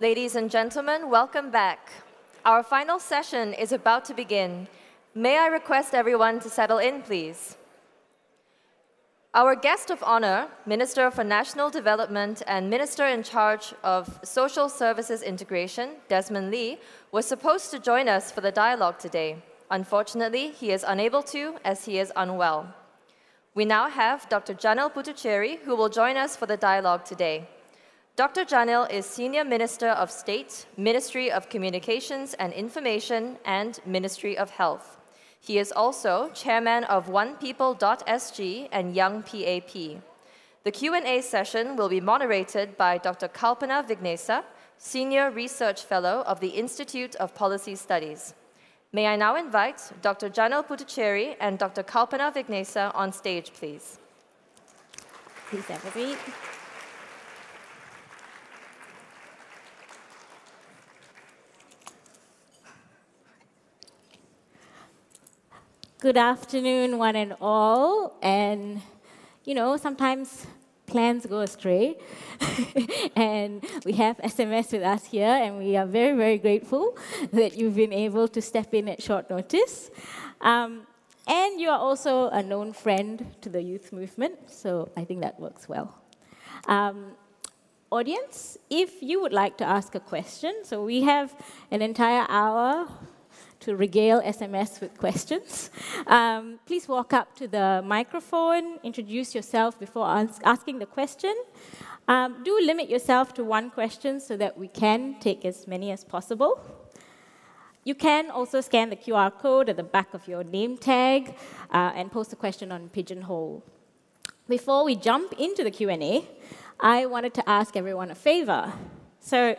Ladies and gentlemen, welcome back. Our final session is about to begin. May I request everyone to settle in, please? Our guest of honor, Minister for National Development and Minister in charge of Social Services Integration, Desmond Lee, was supposed to join us for the dialogue today. Unfortunately, he is unable to as he is unwell. We now have Dr. Janil Puthucheary, who will join us for the dialogue today. Dr. Janil is Senior Minister of State, Ministry of Communications and Information, and Ministry of Health. He is also chairman of OnePeople.sg and Young PAP. The Q&A session will be moderated by Dr. Kalpana Vignehsa, Senior Research Fellow of the Institute of Policy Studies. May I now invite Dr. Janil Puthucheary and Dr. Kalpana Vignehsa on stage, please. Please have a seat. Good afternoon, one and all. And, you know, sometimes plans go astray. and we have SMS with us here, and we are very, very grateful that you've been able to step in at short notice. Um, and you are also a known friend to the youth movement, so I think that works well. Um, audience, if you would like to ask a question, so we have an entire hour to regale SMS with questions. Um, please walk up to the microphone, introduce yourself before ask, asking the question. Um, do limit yourself to one question so that we can take as many as possible. You can also scan the QR code at the back of your name tag uh, and post a question on Pigeonhole. Before we jump into the Q&A, I wanted to ask everyone a favor. So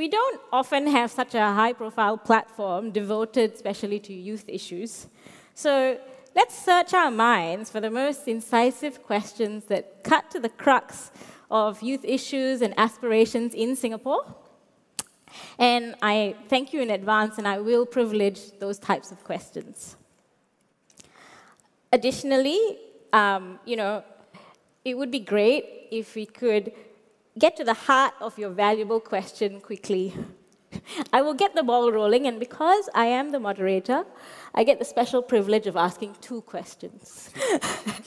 we don't often have such a high profile platform devoted especially to youth issues. So let's search our minds for the most incisive questions that cut to the crux of youth issues and aspirations in Singapore. And I thank you in advance, and I will privilege those types of questions. Additionally, um, you know, it would be great if we could get to the heart of your valuable question quickly. I will get the ball rolling, and because I am the moderator, I get the special privilege of asking two questions.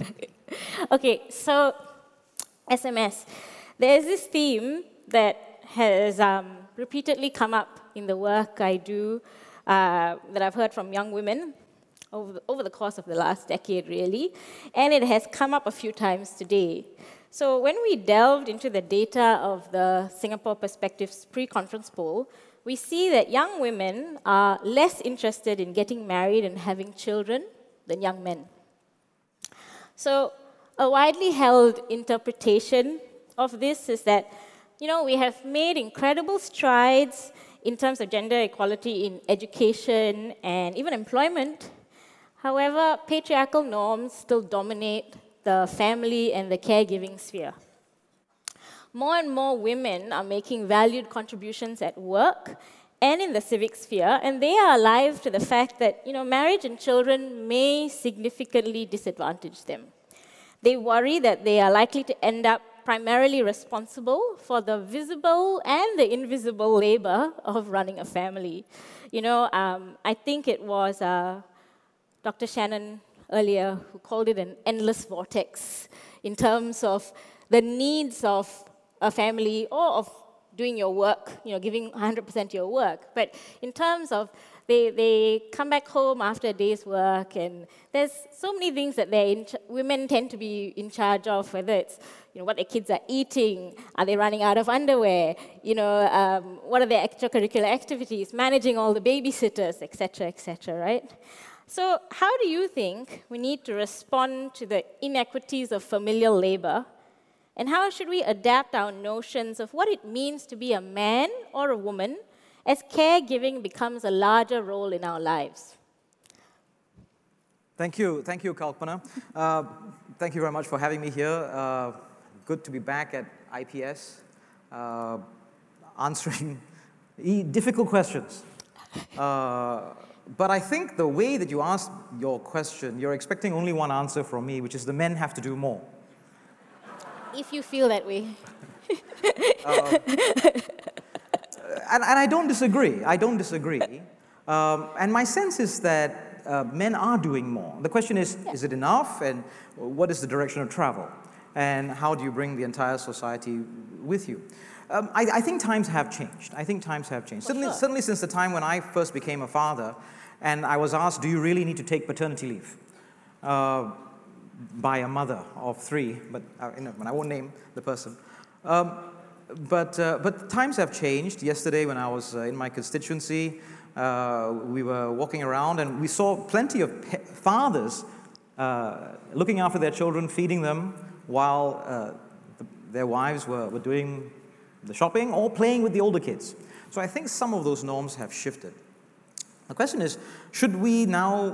okay, so SMS. There's this theme that has um, repeatedly come up in the work I do uh, that I've heard from young women over the, over the course of the last decade, really, and it has come up a few times today. So when we delved into the data of the Singapore Perspectives pre-conference poll, we see that young women are less interested in getting married and having children than young men. So a widely held interpretation of this is that, you know, we have made incredible strides in terms of gender equality in education and even employment. However, patriarchal norms still dominate the family and the caregiving sphere. More and more women are making valued contributions at work and in the civic sphere, and they are alive to the fact that you know, marriage and children may significantly disadvantage them. They worry that they are likely to end up primarily responsible for the visible and the invisible labor of running a family. You know, um, I think it was uh, Dr. Shannon earlier who called it an endless vortex in terms of the needs of a family or of doing your work, you know, giving 100% to your work. But in terms of they, they come back home after a day's work, and there's so many things that they women tend to be in charge of, whether it's you know, what their kids are eating, are they running out of underwear, you know, um, what are their extracurricular activities, managing all the babysitters, etc., etc., right? So, how do you think we need to respond to the inequities of familial labor? And how should we adapt our notions of what it means to be a man or a woman as caregiving becomes a larger role in our lives? Thank you. Thank you, Kalpana. Uh, thank you very much for having me here. Uh, good to be back at IPS, uh, answering difficult questions. But I think the way that you asked your question, you're expecting only one answer from me, which is the men have to do more. If you feel that way. uh, and, and I don't disagree. I don't disagree. Um, and my sense is that uh, men are doing more. The question is, yeah. is it enough? And what is the direction of travel? And how do you bring the entire society with you? Um, I, I, think times have changed. I think times have changed. certainly, sure. certainly since the time when I first became a father, and I was asked, do you really need to take paternity leave? Uh, by a mother of three, but uh, I won't name the person. Um, but, uh, but times have changed. Yesterday, when I was uh, in my constituency, uh, we were walking around and we saw plenty of fathers uh, looking after their children, feeding them while uh, the, their wives were, were doing the shopping or playing with the older kids. So I think some of those norms have shifted. The question is should we now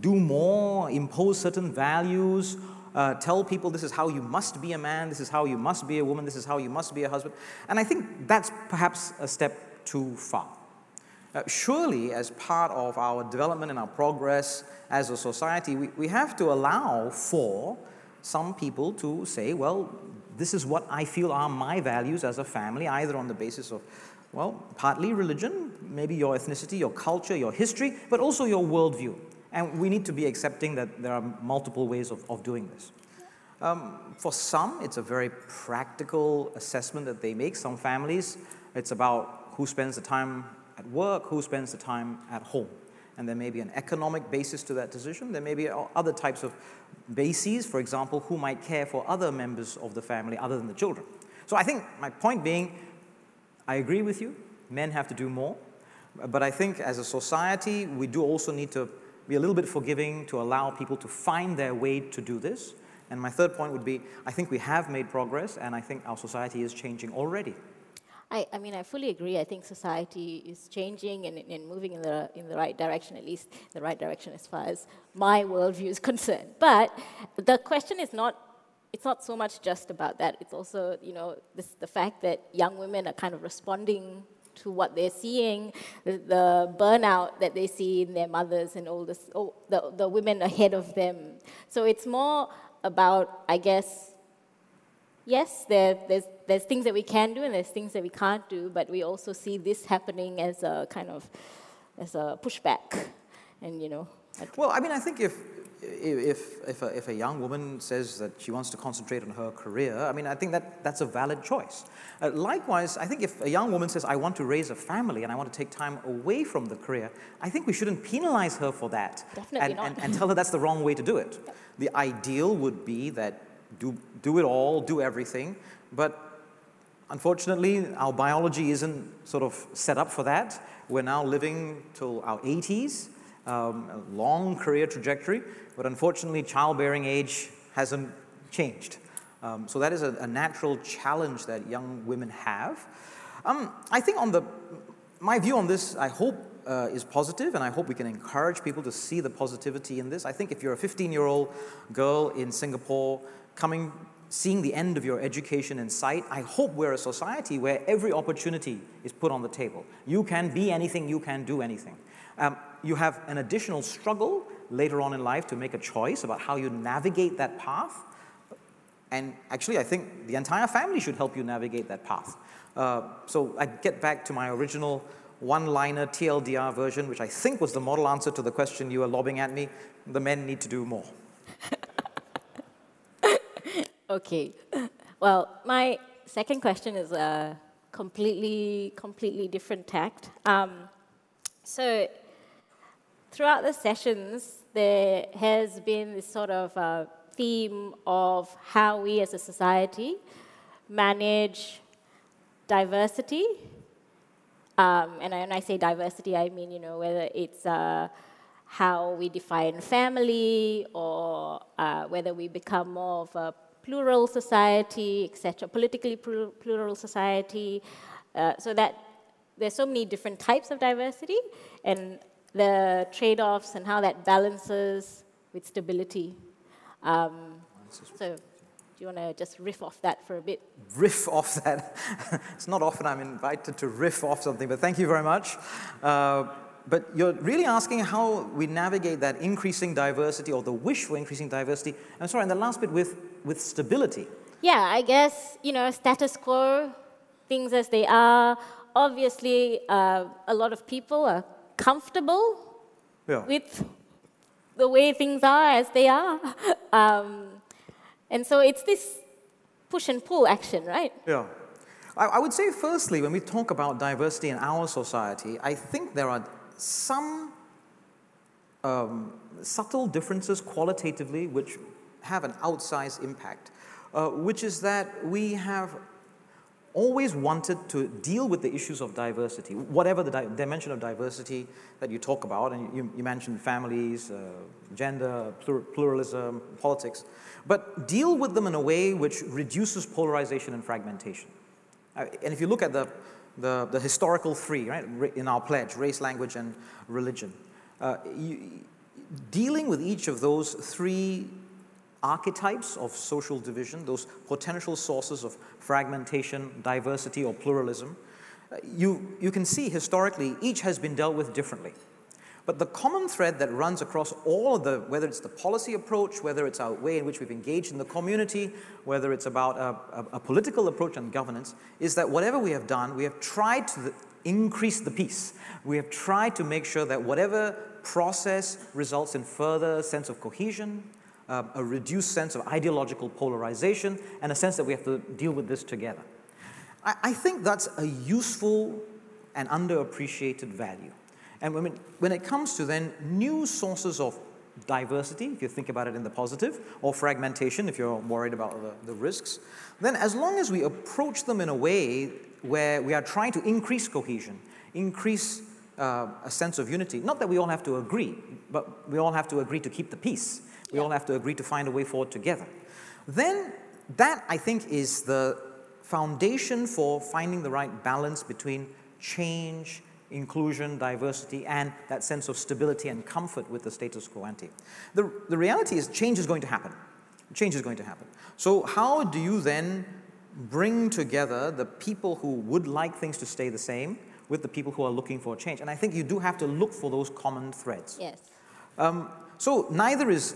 do more, impose certain values, uh, tell people this is how you must be a man, this is how you must be a woman, this is how you must be a husband? And I think that's perhaps a step too far. Uh, surely, as part of our development and our progress as a society, we, we have to allow for some people to say, well, this is what I feel are my values as a family, either on the basis of, well, partly religion, maybe your ethnicity, your culture, your history, but also your worldview. And we need to be accepting that there are multiple ways of, of doing this. Um, for some, it's a very practical assessment that they make. Some families, it's about who spends the time at work, who spends the time at home. And there may be an economic basis to that decision. There may be other types of bases, for example, who might care for other members of the family other than the children. So I think my point being, I agree with you, men have to do more. But I think as a society, we do also need to be a little bit forgiving to allow people to find their way to do this. And my third point would be I think we have made progress, and I think our society is changing already. I, I mean, I fully agree. I think society is changing and, and moving in the, in the right direction, at least the right direction as far as my worldview is concerned. But the question is not, it's not so much just about that. It's also, you know, this, the fact that young women are kind of responding to what they're seeing, the, the burnout that they see in their mothers and all this, oh, the, the women ahead of them. So it's more about, I guess, yes, there, there's, there's things that we can do and there's things that we can't do, but we also see this happening as a kind of as a pushback. And, you know. Well, I mean, I think if, if, if, a, if a young woman says that she wants to concentrate on her career, I mean, I think that that's a valid choice. Uh, likewise, I think if a young woman says, I want to raise a family and I want to take time away from the career, I think we shouldn't penalize her for that. Definitely and, not. And, and tell her that's the wrong way to do it. Yep. The ideal would be that do, do it all, do everything. But unfortunately, our biology isn't sort of set up for that. We're now living till our 80s, um, a long career trajectory, but unfortunately, childbearing age hasn't changed. Um, so that is a, a, natural challenge that young women have. Um, I think on the, my view on this, I hope uh, is positive, and I hope we can encourage people to see the positivity in this. I think if you're a 15 year old girl in Singapore coming, seeing the end of your education in sight, I hope we're a society where every opportunity is put on the table. You can be anything, you can do anything. Um, you have an additional struggle later on in life to make a choice about how you navigate that path. And actually, I think the entire family should help you navigate that path. Uh, so I get back to my original one-liner TLDR version, which I think was the model answer to the question you were lobbing at me. The men need to do more. Okay. Well, my second question is a completely, completely different tact. Um, so, throughout the sessions, there has been this sort of uh, theme of how we as a society manage diversity. Um, and when I say diversity, I mean, you know, whether it's uh, how we define family or uh, whether we become more of a plural society, etc., politically plural society, uh, so that there's so many different types of diversity and the trade-offs and how that balances with stability. Um, so you want to just riff off that for a bit? Riff off that. it's not often I'm invited to riff off something, but thank you very much. Uh, but you're really asking how we navigate that increasing diversity or the wish for increasing diversity. I'm sorry, and the last bit with, with stability. Yeah, I guess, you know, status quo, things as they are, obviously, uh, a lot of people are comfortable Yeah. with the way things are as they are. Um, and so it's this push and pull action, right? Yeah. I, I would say, firstly, when we talk about diversity in our society, I think there are some um, subtle differences qualitatively which have an outsized impact, uh, which is that we have always wanted to deal with the issues of diversity, whatever the di- dimension of diversity that you talk about, and you, you mentioned families, uh, gender, plur- pluralism, politics, but deal with them in a way which reduces polarization and fragmentation. Uh, and if you look at the, the, the historical three, right, in our pledge, race, language, and religion, uh, you, dealing with each of those three archetypes of social division, those potential sources of fragmentation, diversity, or pluralism, uh, you, you can see historically each has been dealt with differently. But the common thread that runs across all of the, whether it's the policy approach, whether it's our way in which we've engaged in the community, whether it's about a, a, a political approach and governance, is that whatever we have done, we have tried to increase the peace. We have tried to make sure that whatever process results in further sense of cohesion, uh, a reduced sense of ideological polarization, and a sense that we have to deal with this together. I, I think that's a useful and underappreciated value. And when, it- when it comes to then new sources of diversity, if you think about it in the positive, or fragmentation, if you're worried about the, the risks, then as long as we approach them in a way where we are trying to increase cohesion, increase uh, a sense of unity, not that we all have to agree, but we all have to agree to keep the peace. We all have to agree to find a way forward together. Then that, I think, is the foundation for finding the right balance between change, inclusion, diversity, and that sense of stability and comfort with the status quo ante. The, the reality is, change is going to happen. Change is going to happen. So, how do you then bring together the people who would like things to stay the same with the people who are looking for change? And I think you do have to look for those common threads. Yes. Um, so neither is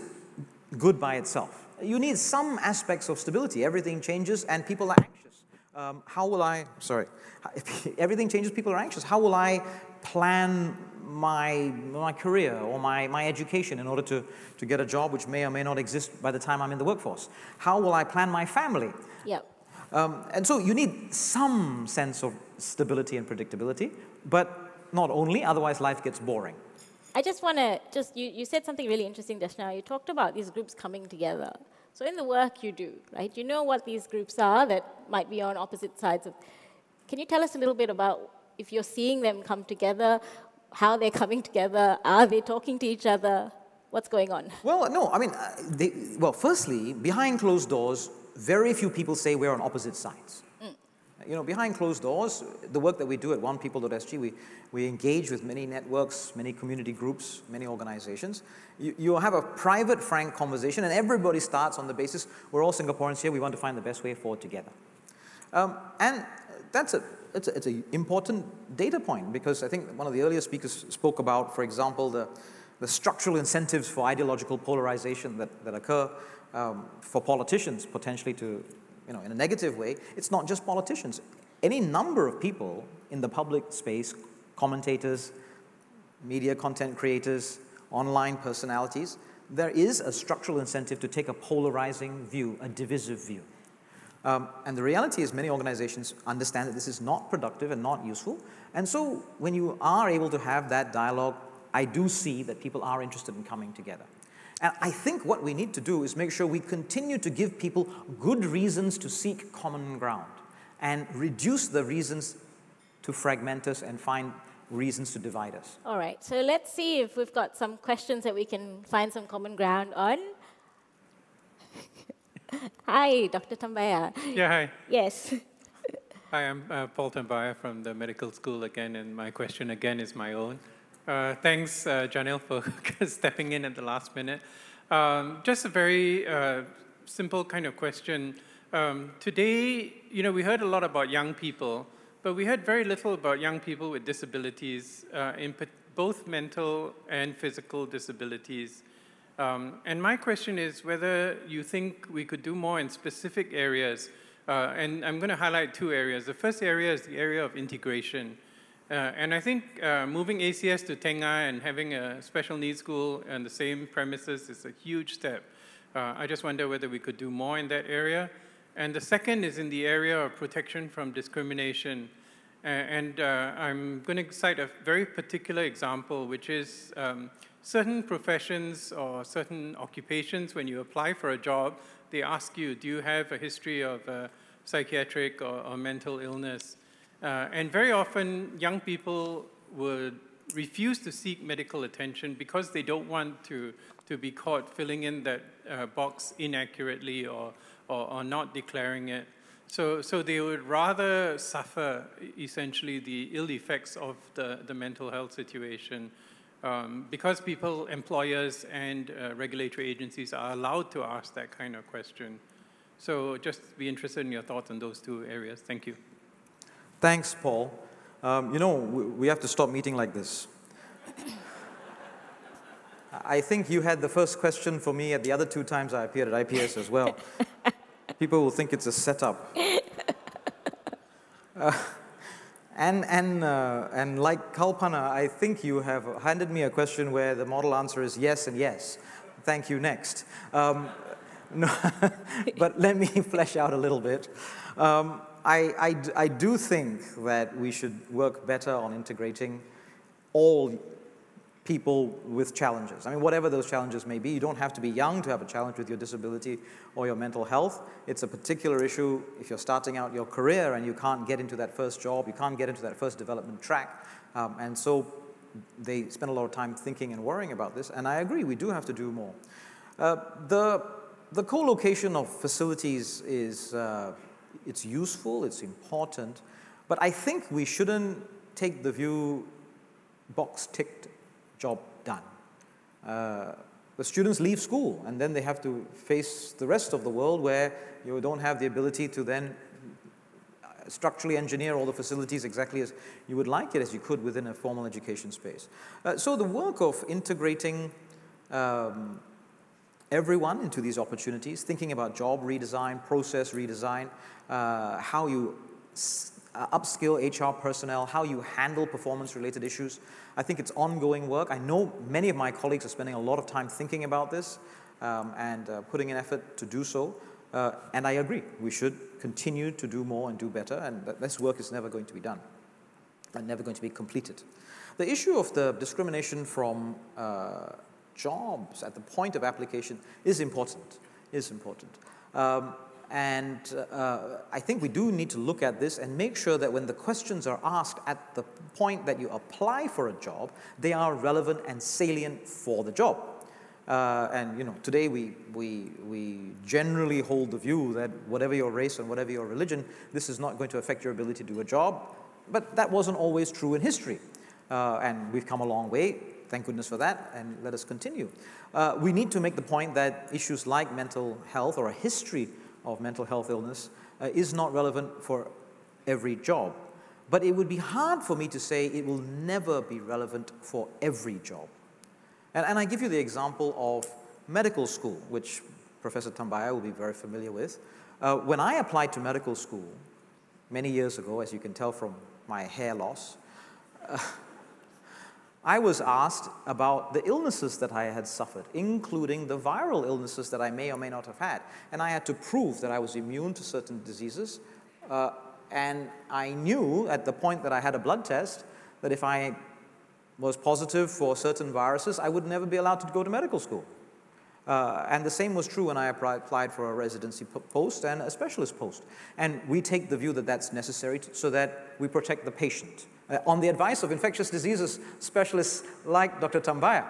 good by itself. You need some aspects of stability. Everything changes and people are anxious. Um, how will I, sorry, everything changes, people are anxious. How will I plan my, my career or my, my education in order to, to get a job which may or may not exist by the time I'm in the workforce? How will I plan my family? Yep. Um, and so you need some sense of stability and predictability, but not only, otherwise life gets boring. I just want to just you, you said something really interesting just now. You talked about these groups coming together. So in the work you do, right? You know what these groups are that might be on opposite sides of. Can you tell us a little bit about if you're seeing them come together, how they're coming together? Are they talking to each other? What's going on? Well, no, I mean, uh, they, well, firstly, behind closed doors, very few people say we're on opposite sides. You know, behind closed doors, the work that we do at onepeople.sg, we, we engage with many networks, many community groups, many organizations. You, you have a private, frank conversation, and everybody starts on the basis we're all Singaporeans here, we want to find the best way forward together. Um, and that's a, it's a, it's an important data point because I think one of the earlier speakers spoke about, for example, the, the structural incentives for ideological polarization that, that occur um, for politicians potentially to, you know, in a negative way. It's not just politicians. Any number of people in the public space, commentators, media content creators, online personalities, there is a structural incentive to take a polarizing view, a divisive view. Um, and the reality is, many organizations understand that this is not productive and not useful. And so, when you are able to have that dialogue, I do see that people are interested in coming together. And I think what we need to do is make sure we continue to give people good reasons to seek common ground and reduce the reasons to fragment us and find reasons to divide us. All right. So let's see if we've got some questions that we can find some common ground on. Hi, Dr. Tambyah. Yeah, hi. Yes. Hi, I'm uh, Paul Tambyah from the medical school again, and my question again is my own. Uh, thanks, uh, Janil, for stepping in at the last minute. Um, just a very uh, simple kind of question. Um, today, you know, we heard a lot about young people, but we heard very little about young people with disabilities, uh, in both mental and physical disabilities. Um, and my question is whether you think we could do more in specific areas Uh, and I'm going to highlight two areas. The first area is the area of integration. Uh, and I think uh, moving ACS to Tengah and having a special needs school on the same premises is a huge step. Uh, I just wonder whether we could do more in that area. And the second is in the area of protection from discrimination. and uh, I'm going to cite a very particular example, which is um, certain professions or certain occupations, when you apply for a job, they ask you, do you have a history of uh, psychiatric or, or mental illness? Uh, and very often, young people would refuse to seek medical attention because they don't want to, to be caught filling in that uh, box inaccurately or, or, or, not declaring it. So, so they would rather suffer essentially the ill effects of the, the mental health situation um, because people, employers, and uh, regulatory agencies are allowed to ask that kind of question. So just be interested in your thoughts on those two areas. Thank you. Thanks, Paul. Um, you know, we have to stop meeting like this. I think you had the first question for me at the other two times I appeared at IPS as well. People will think it's a setup. Uh, and, and, uh, and like Kalpana, I think you have handed me a question where the model answer is yes and yes. Thank you, next. Um, no, but let me flesh out a little bit. Um, I, I, I do think that we should work better on integrating all people with challenges. I mean, whatever those challenges may be, you don't have to be young to have a challenge with your disability or your mental health. It's a particular issue if you're starting out your career and you can't get into that first job, you can't get into that first development track. Um, and so they spend a lot of time thinking and worrying about this. And I agree, we do have to do more. Uh, the, the co-location of facilities is uh, it's useful, it's important, but I think we shouldn't take the view box ticked, job done. Uh, the students leave school and then they have to face the rest of the world where you don't have the ability to then uh, structurally engineer all the facilities exactly as you would like it as you could within a formal education space. Uh, so the work of integrating um, everyone into these opportunities, thinking about job redesign, process redesign, uh, how you uh, upskill HR personnel, how you handle performance related issues. I think it's ongoing work. I know many of my colleagues are spending a lot of time thinking about this um, and uh, putting an effort to do so. Uh, and I agree, we should continue to do more and do better, and this work is never going to be done and never going to be completed. The issue of the discrimination from uh, jobs at the point of application is important, is important. Um, and uh, I think we do need to look at this and make sure that when the questions are asked at the point that you apply for a job, they are relevant and salient for the job. Uh, and you know, today we, we, we generally hold the view that whatever your race and whatever your religion, this is not going to affect your ability to do a job. But that wasn't always true in history. Uh, and we've come a long way. Thank goodness for that, and let us continue. Uh, we need to make the point that issues like mental health or a history of mental health illness uh, is not relevant for every job. But it would be hard for me to say it will never be relevant for every job. And, and I give you the example of medical school, which Professor Tambyah will be very familiar with. Uh, when I applied to medical school many years ago, as you can tell from my hair loss, uh, I was asked about the illnesses that I had suffered, including the viral illnesses that I may or may not have had. And I had to prove that I was immune to certain diseases. Uh, and I knew at the point that I had a blood test that if I was positive for certain viruses, I would never be allowed to go to medical school. Uh, and the same was true when I applied for a residency post and a specialist post. And we take the view that that's necessary so that we protect the patient. Uh, on the advice of infectious diseases specialists like Dr. Tambyah.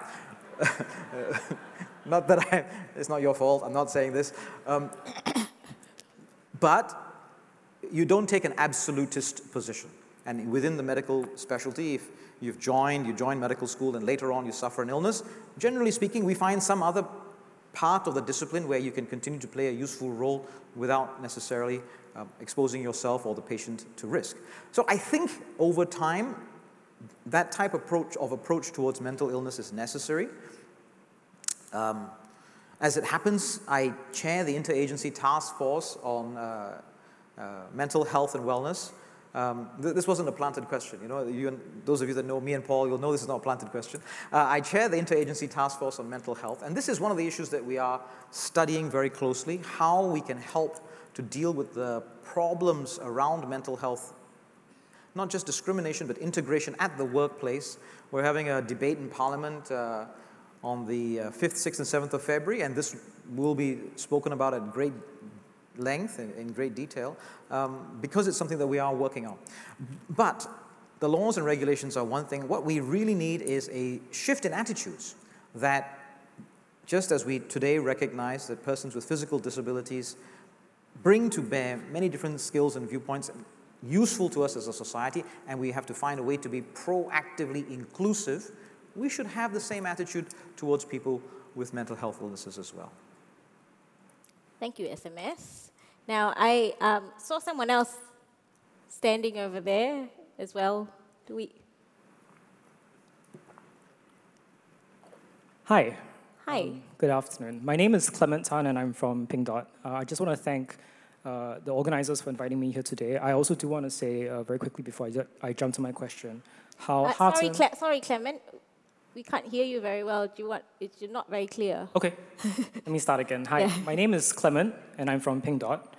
not that I, it's not your fault, I'm not saying this. Um, but you don't take an absolutist position. And within the medical specialty, if you've joined, you join medical school, and later on you suffer an illness, generally speaking, we find some other part of the discipline where you can continue to play a useful role without necessarily uh, exposing yourself or the patient to risk. So I think over time, that type approach of approach towards mental illness is necessary. Um, as it happens, I chair the interagency task force on uh, uh, mental health and wellness. Um, th- this wasn't a planted question. You know, you, those of you that know me and Paul, you'll know this is not a planted question. Uh, I chair the Interagency Task Force on Mental Health, and this is one of the issues that we are studying very closely, how we can help to deal with the problems around mental health, not just discrimination, but integration at the workplace. We're having a debate in Parliament uh, on the uh, 5th, 6th, and 7th of February, and this will be spoken about at great length, in, in great detail, um, because it's something that we are working on. But the laws and regulations are one thing. What we really need is a shift in attitudes that just as we today recognize that persons with physical disabilities bring to bear many different skills and viewpoints useful to us as a society, and we have to find a way to be proactively inclusive, we should have the same attitude towards people with mental health illnesses as well. Thank you, SMS. Now, I um, saw someone else standing over there as well. Do we? Hi. Hi. Um, good afternoon. My name is Clement Tan, and I'm from Pink Dot. Uh, I just want to thank uh, the organizers for inviting me here today. I also do want to say uh, very quickly before I, I jump to my question how Uh, sorry, Cle- sorry, Clement. We can't hear you very well. Do you want? It's you're not very clear. Okay, let me start again. Hi, Yeah. my name is Clement, and I'm from Pink Dot.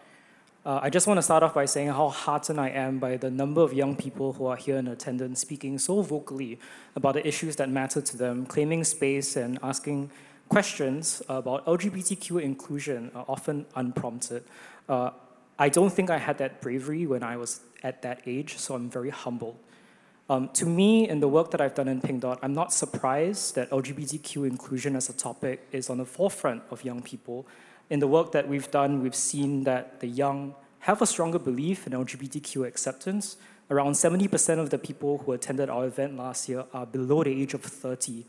Uh, I just want to start off by saying how heartened I am by the number of young people who are here in attendance speaking so vocally about the issues that matter to them, claiming space and asking questions about LGBTQ inclusion, are often unprompted. Uh, I don't think I had that bravery when I was at that age, so I'm very humbled. Um, to me, in the work that I've done in Pink Dot, I'm not surprised that LGBTQ inclusion as a topic is on the forefront of young people. In the work that we've done, we've seen that the young have a stronger belief in LGBTQ acceptance. Around 70% of the people who attended our event last year are below the age of 30.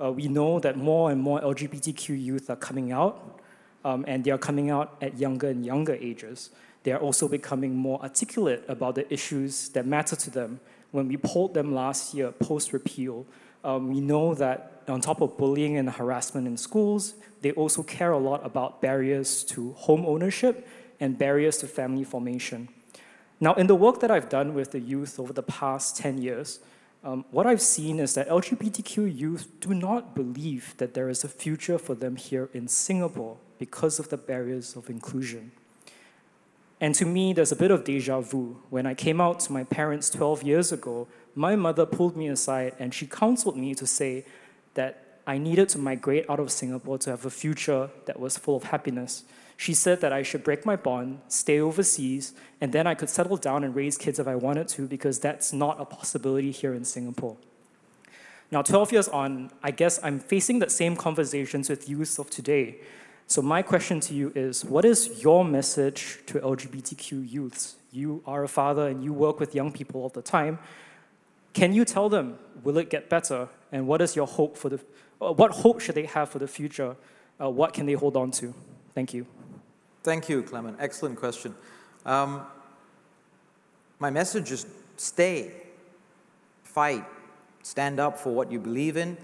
Uh, we know that more and more LGBTQ youth are coming out, um, and they are coming out at younger and younger ages. They are also becoming more articulate about the issues that matter to them. When we polled them last year, post repeal, um, we know that on top of bullying and harassment in schools, they also care a lot about barriers to home ownership and barriers to family formation. Now, in the work that I've done with the youth over the past 10 years, um, what I've seen is that LGBTQ youth do not believe that there is a future for them here in Singapore because of the barriers of inclusion. And to me, there's a bit of deja vu. When I came out to my parents 12 years ago, my mother pulled me aside and she counseled me to say that I needed to migrate out of Singapore to have a future that was full of happiness. She said that I should break my bond, stay overseas, and then I could settle down and raise kids if I wanted to, because that's not a possibility here in Singapore. Now, 12 years on, I guess I'm facing the same conversations with youth of today. So, my question to you is what is your message to LGBTQ youths? You are a father and you work with young people all the time. Can you tell them, will it get better? And what is your hope for the, uh, what hope should they have for the future? Uh, what can they hold on to? Thank you. Thank you, Clement. Excellent question. Um, my message is stay, fight, stand up for what you believe in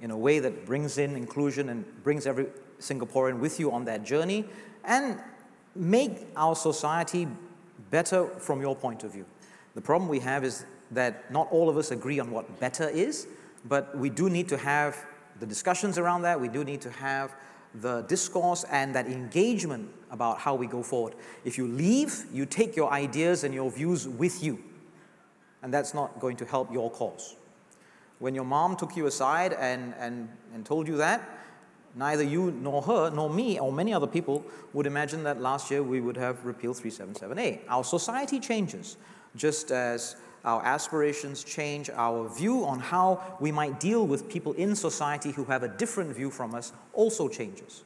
in a way that brings in inclusion and brings every Singaporean with you on that journey and make our society better from your point of view. The problem we have is that not all of us agree on what better is, but we do need to have the discussions around that. We do need to have the discourse and that engagement about how we go forward. If you leave, you take your ideas and your views with you, and that's not going to help your cause. When your mom took you aside and, and, and told you that, neither you nor her nor me or many other people would imagine that last year we would have repealed 377A. Our society changes, just as our aspirations change, our view on how we might deal with people in society who have a different view from us also changes.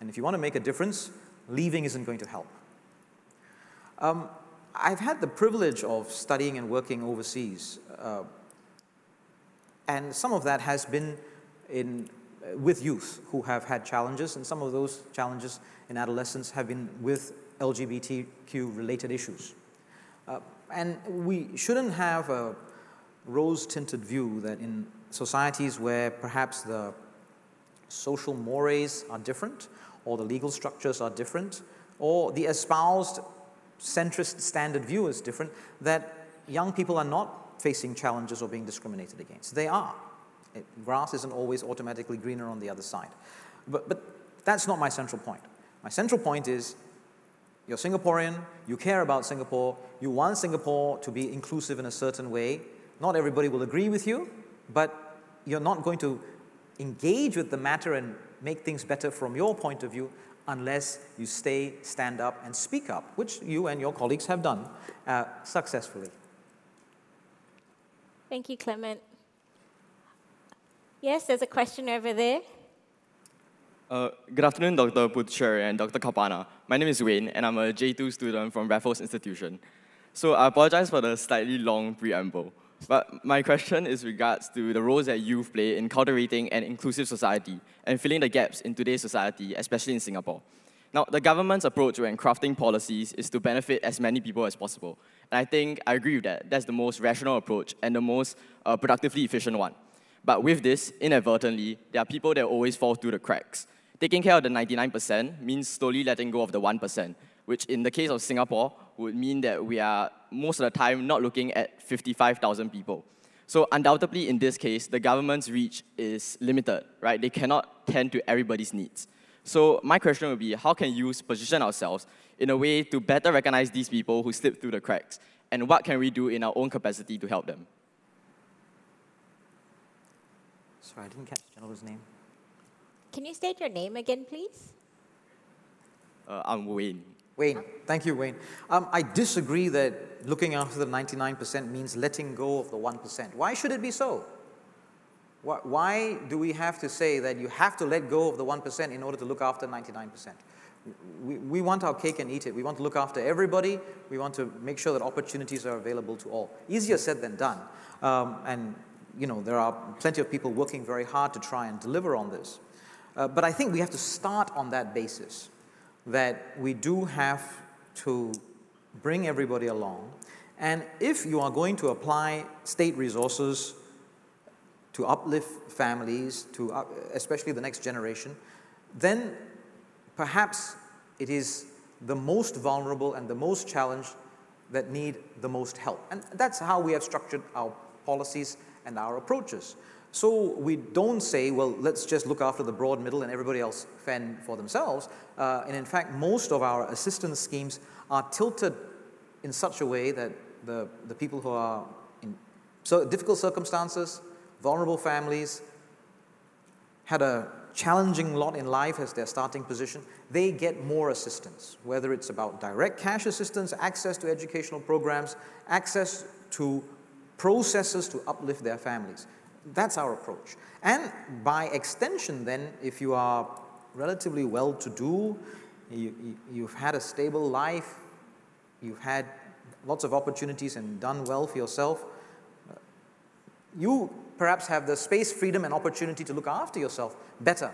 And if you want to make a difference, leaving isn't going to help. Um, I've had the privilege of studying and working overseas, uh, and some of that has been in, uh, with youth who have had challenges, and some of those challenges in adolescence have been with LGBTQ related issues. Uh, and we shouldn't have a rose tinted view that in societies where perhaps the social mores are different, or the legal structures are different, or the espoused centrist standard view is different, that young people are not facing challenges or being discriminated against. They are. It, grass isn't always automatically greener on the other side. But, but that's not my central point. My central point is you're Singaporean, you care about Singapore, you want Singapore to be inclusive in a certain way. Not everybody will agree with you, but you're not going to engage with the matter and make things better from your point of view unless you stay, stand up, and speak up, which you and your colleagues have done uh, successfully. Thank you, Clement. Yes, there's a question over there. Uh, good afternoon, Dr. Putcher and Dr. Kapana. My name is Wayne, and I'm a J2 student from Raffles Institution. So I apologize for the slightly long preamble, but my question is regards to the roles that youth play in cultivating an inclusive society and filling the gaps in today's society, especially in Singapore. Now, the government's approach when crafting policies is to benefit as many people as possible. And I think I agree with that. That's the most rational approach and the most uh, productively efficient one. But with this, inadvertently, there are people that always fall through the cracks. Taking care of the 99% means slowly letting go of the 1%, which in the case of Singapore would mean that we are most of the time not looking at 55,000 people. So undoubtedly in this case, the government's reach is limited, right? They cannot tend to everybody's needs. So my question would be, how can you position ourselves in a way to better recognize these people who slip through the cracks? And what can we do in our own capacity to help them? Sorry, I didn't catch the gentleman's name. Can you state your name again, please? Uh, I'm Wayne. Wayne, thank you, Wayne. Um, I disagree that looking after the 99% means letting go of the 1%. Why should it be so? Why, why do we have to say that you have to let go of the 1% in order to look after 99%? We, we want our cake and eat it. We want to look after everybody. We want to make sure that opportunities are available to all. Easier said than done. Um, and, you know, there are plenty of people working very hard to try and deliver on this. Uh, but I think we have to start on that basis that we do have to bring everybody along. And if you are going to apply state resources to uplift families, to up, especially the next generation, then perhaps it is the most vulnerable and the most challenged that need the most help. And that's how we have structured our policies and our approaches. So we don't say, well, let's just look after the broad middle and everybody else fend for themselves. Uh, and in fact, most of our assistance schemes are tilted in such a way that the, the people who are in so difficult circumstances, vulnerable families, had a challenging lot in life as their starting position, they get more assistance, whether it's about direct cash assistance, access to educational programs, access to processes to uplift their families. That's our approach. And by extension, then, if you are relatively well to do, you, you, have had a stable life, you've had lots of opportunities and done well for yourself, uh, you perhaps have the space, freedom, and opportunity to look after yourself better.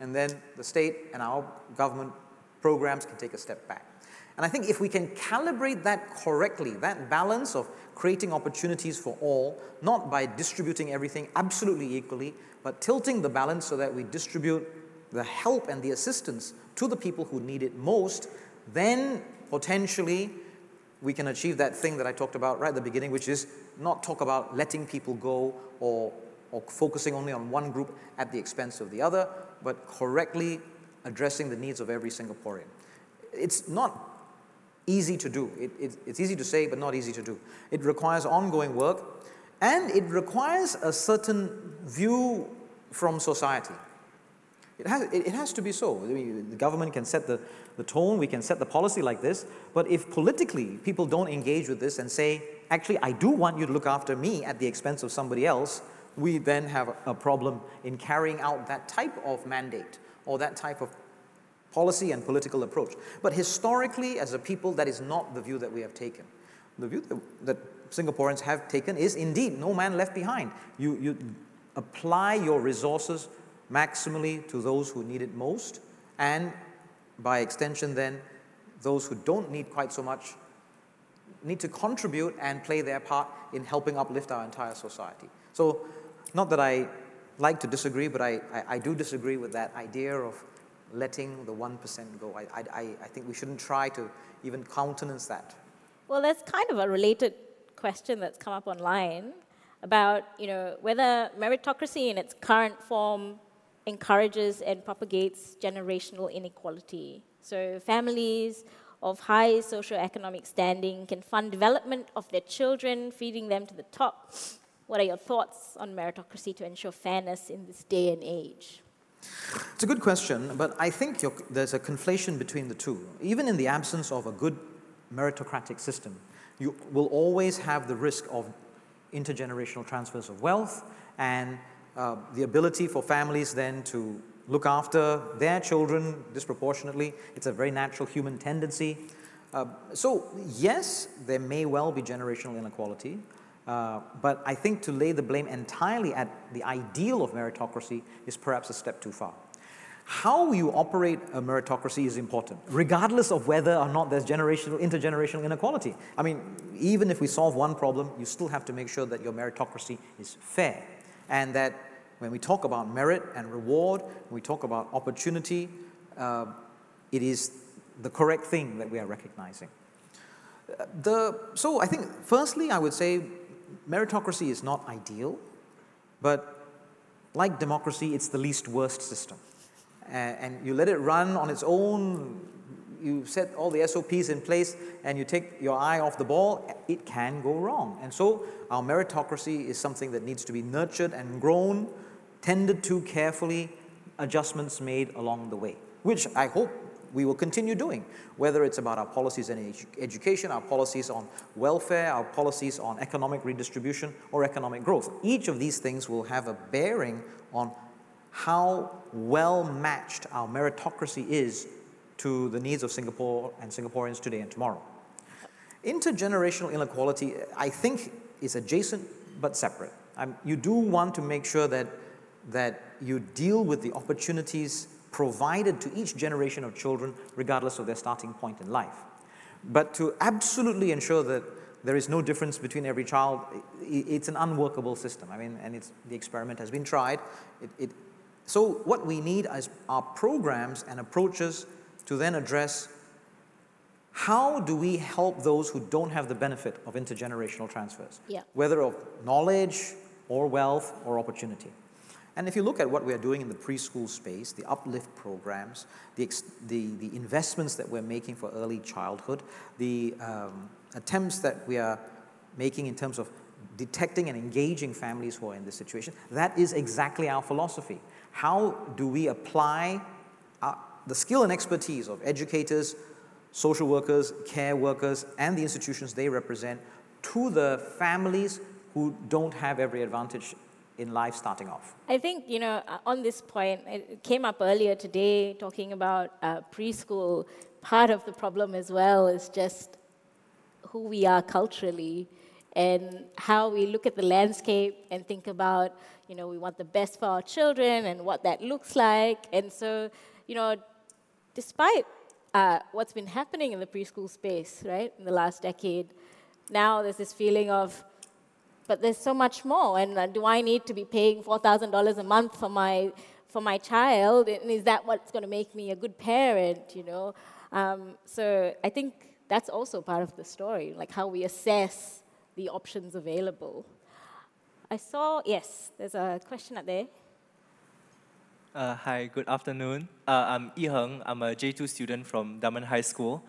And then the state and our government programs can take a step back. And I think if we can calibrate that correctly, that balance of creating opportunities for all, not by distributing everything absolutely equally, but tilting the balance so that we distribute the help and the assistance to the people who need it most, then potentially we can achieve that thing that I talked about right at the beginning, which is not talk about letting people go or, or focusing only on one group at the expense of the other, but correctly addressing the needs of every Singaporean. It's not easy to do. It, it, it's easy to say, but not easy to do. It requires ongoing work, and it requires a certain view from society. It has, it, has to be so. I mean, the government can set the, the tone, we can set the policy like this, but if politically people don't engage with this and say, actually, I do want you to look after me at the expense of somebody else, we then have a problem in carrying out that type of mandate or that type of policy and political approach. But historically, as a people, that is not the view that we have taken. The view that, that Singaporeans have taken is indeed no man left behind. You, you apply your resources maximally to those who need it most, and by extension, then, those who don't need quite so much need to contribute and play their part in helping uplift our entire society. So, not that I like to disagree, but I, I, I do disagree with that idea of letting the 1% go. I, I, I think we shouldn't try to even countenance that. Well, there's kind of a related question that's come up online about you know, whether meritocracy in its current form encourages and propagates generational inequality. So families of high socioeconomic standing can fund development of their children, feeding them to the top. What are your thoughts on meritocracy to ensure fairness in this day and age? It's a good question, but I think there's a conflation between the two. Even in the absence of a good meritocratic system, you will always have the risk of intergenerational transfers of wealth and uh, the ability for families then to look after their children disproportionately. It's a very natural human tendency. Uh, so, yes, there may well be generational inequality, uh, but I think to lay the blame entirely at the ideal of meritocracy is perhaps a step too far. How you operate a meritocracy is important, regardless of whether or not there's generational, intergenerational inequality. I mean, even if we solve one problem, you still have to make sure that your meritocracy is fair and that when we talk about merit and reward, when we talk about opportunity, uh, it is the correct thing that we are recognizing. The, so I think, firstly, I would say meritocracy is not ideal, but like democracy, it's the least worst system. and you let it run on its own, you set all the SOPs in place, and you take your eye off the ball, it can go wrong. And so our meritocracy is something that needs to be nurtured and grown tended to carefully, adjustments made along the way, which I hope we will continue doing, whether it's about our policies in edu education, our policies on welfare, our policies on economic redistribution or economic growth. Each of these things will have a bearing on how well matched our meritocracy is to the needs of Singapore and Singaporeans today and tomorrow. Intergenerational inequality, I think, is adjacent but separate. Um, you do want to make sure that that you deal with the opportunities provided to each generation of children, regardless of their starting point in life. But to absolutely ensure that there is no difference between every child, it's an unworkable system. I mean, and it's, the experiment has been tried. It, it, so what we need is, are programs and approaches to then address how do we help those who don't have the benefit of intergenerational transfers, yeah. whether of knowledge or wealth or opportunity. And if you look at what we are doing in the preschool space, the uplift programs, the, the, the investments that we're making for early childhood, the um, attempts that we are making in terms of detecting and engaging families who are in this situation, that is exactly our philosophy. How do we apply our, the skill and expertise of educators, social workers, care workers, and the institutions they represent to the families who don't have every advantage in life starting off? I think, you know, uh, on this point, it came up earlier today talking about uh, preschool. Part of the problem as well is just who we are culturally and how we look at the landscape and think about, you know, we want the best for our children and what that looks like. And so, you know, despite uh, what's been happening in the preschool space, right, in the last decade, now there's this feeling of, but there's so much more. And uh, do I need to be paying $4,000 a month for my, for my child? And is that what's going to make me a good parent, you know? Um, so I think that's also part of the story, like how we assess the options available. I saw, yes, there's a question up there. Uh, hi, good afternoon. Uh, I'm Yi Heng. I'm a J2 student from Dunman High School.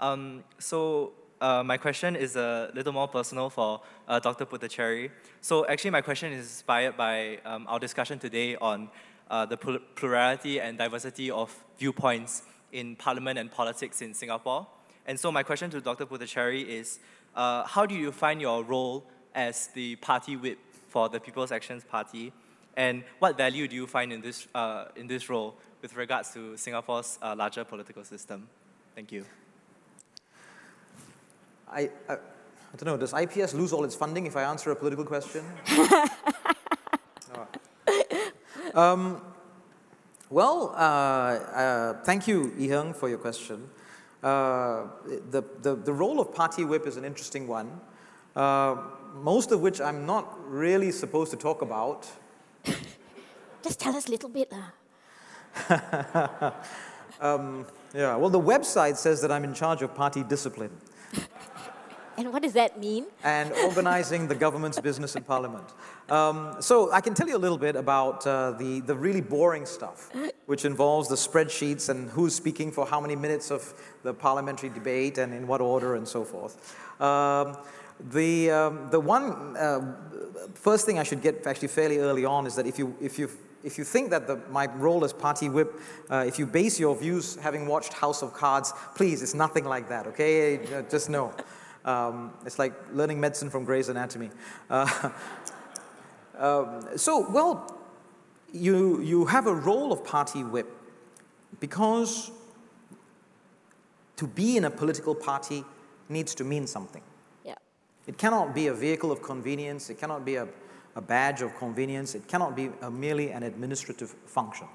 Um, so uh, my question is a little more personal for uh, Dr. Puthucheary. So actually my question is inspired by um, our discussion today on uh, the plurality and diversity of viewpoints in parliament and politics in Singapore. And so my question to Dr. Puthucheary is, uh, how do you find your role as the party whip for the People's Actions Party? And what value do you find in this, uh, in this role with regards to Singapore's larger political system? Thank you. I, I, I, don't know, does IPS lose all its funding if I answer a political question? um, well, uh, uh, thank you, Yi Heng, for your question. Uh, the, the, the role of party whip is an interesting one, uh, most of which I'm not really supposed to talk about. Just tell us a little bit. Um, yeah, well, the website says that I'm in charge of party discipline And what does that mean? and organizing the government's business in parliament. Um, so I can tell you a little bit about uh, the, the really boring stuff, which involves the spreadsheets and who's speaking for how many minutes of the parliamentary debate and in what order and so forth. Um, the, um, the one uh, first thing I should get actually fairly early on is that if you, if you, if you think that the, my role as party whip, uh, if you base your views having watched House of Cards, please, it's nothing like that, okay? Just know. Um, it's like learning medicine from Grey's Anatomy. Uh, um, so, well, you, you have a role of party whip because to be in a political party needs to mean something. Yeah. It cannot be a vehicle of convenience, it cannot be a, a badge of convenience, it cannot be a, merely an administrative function.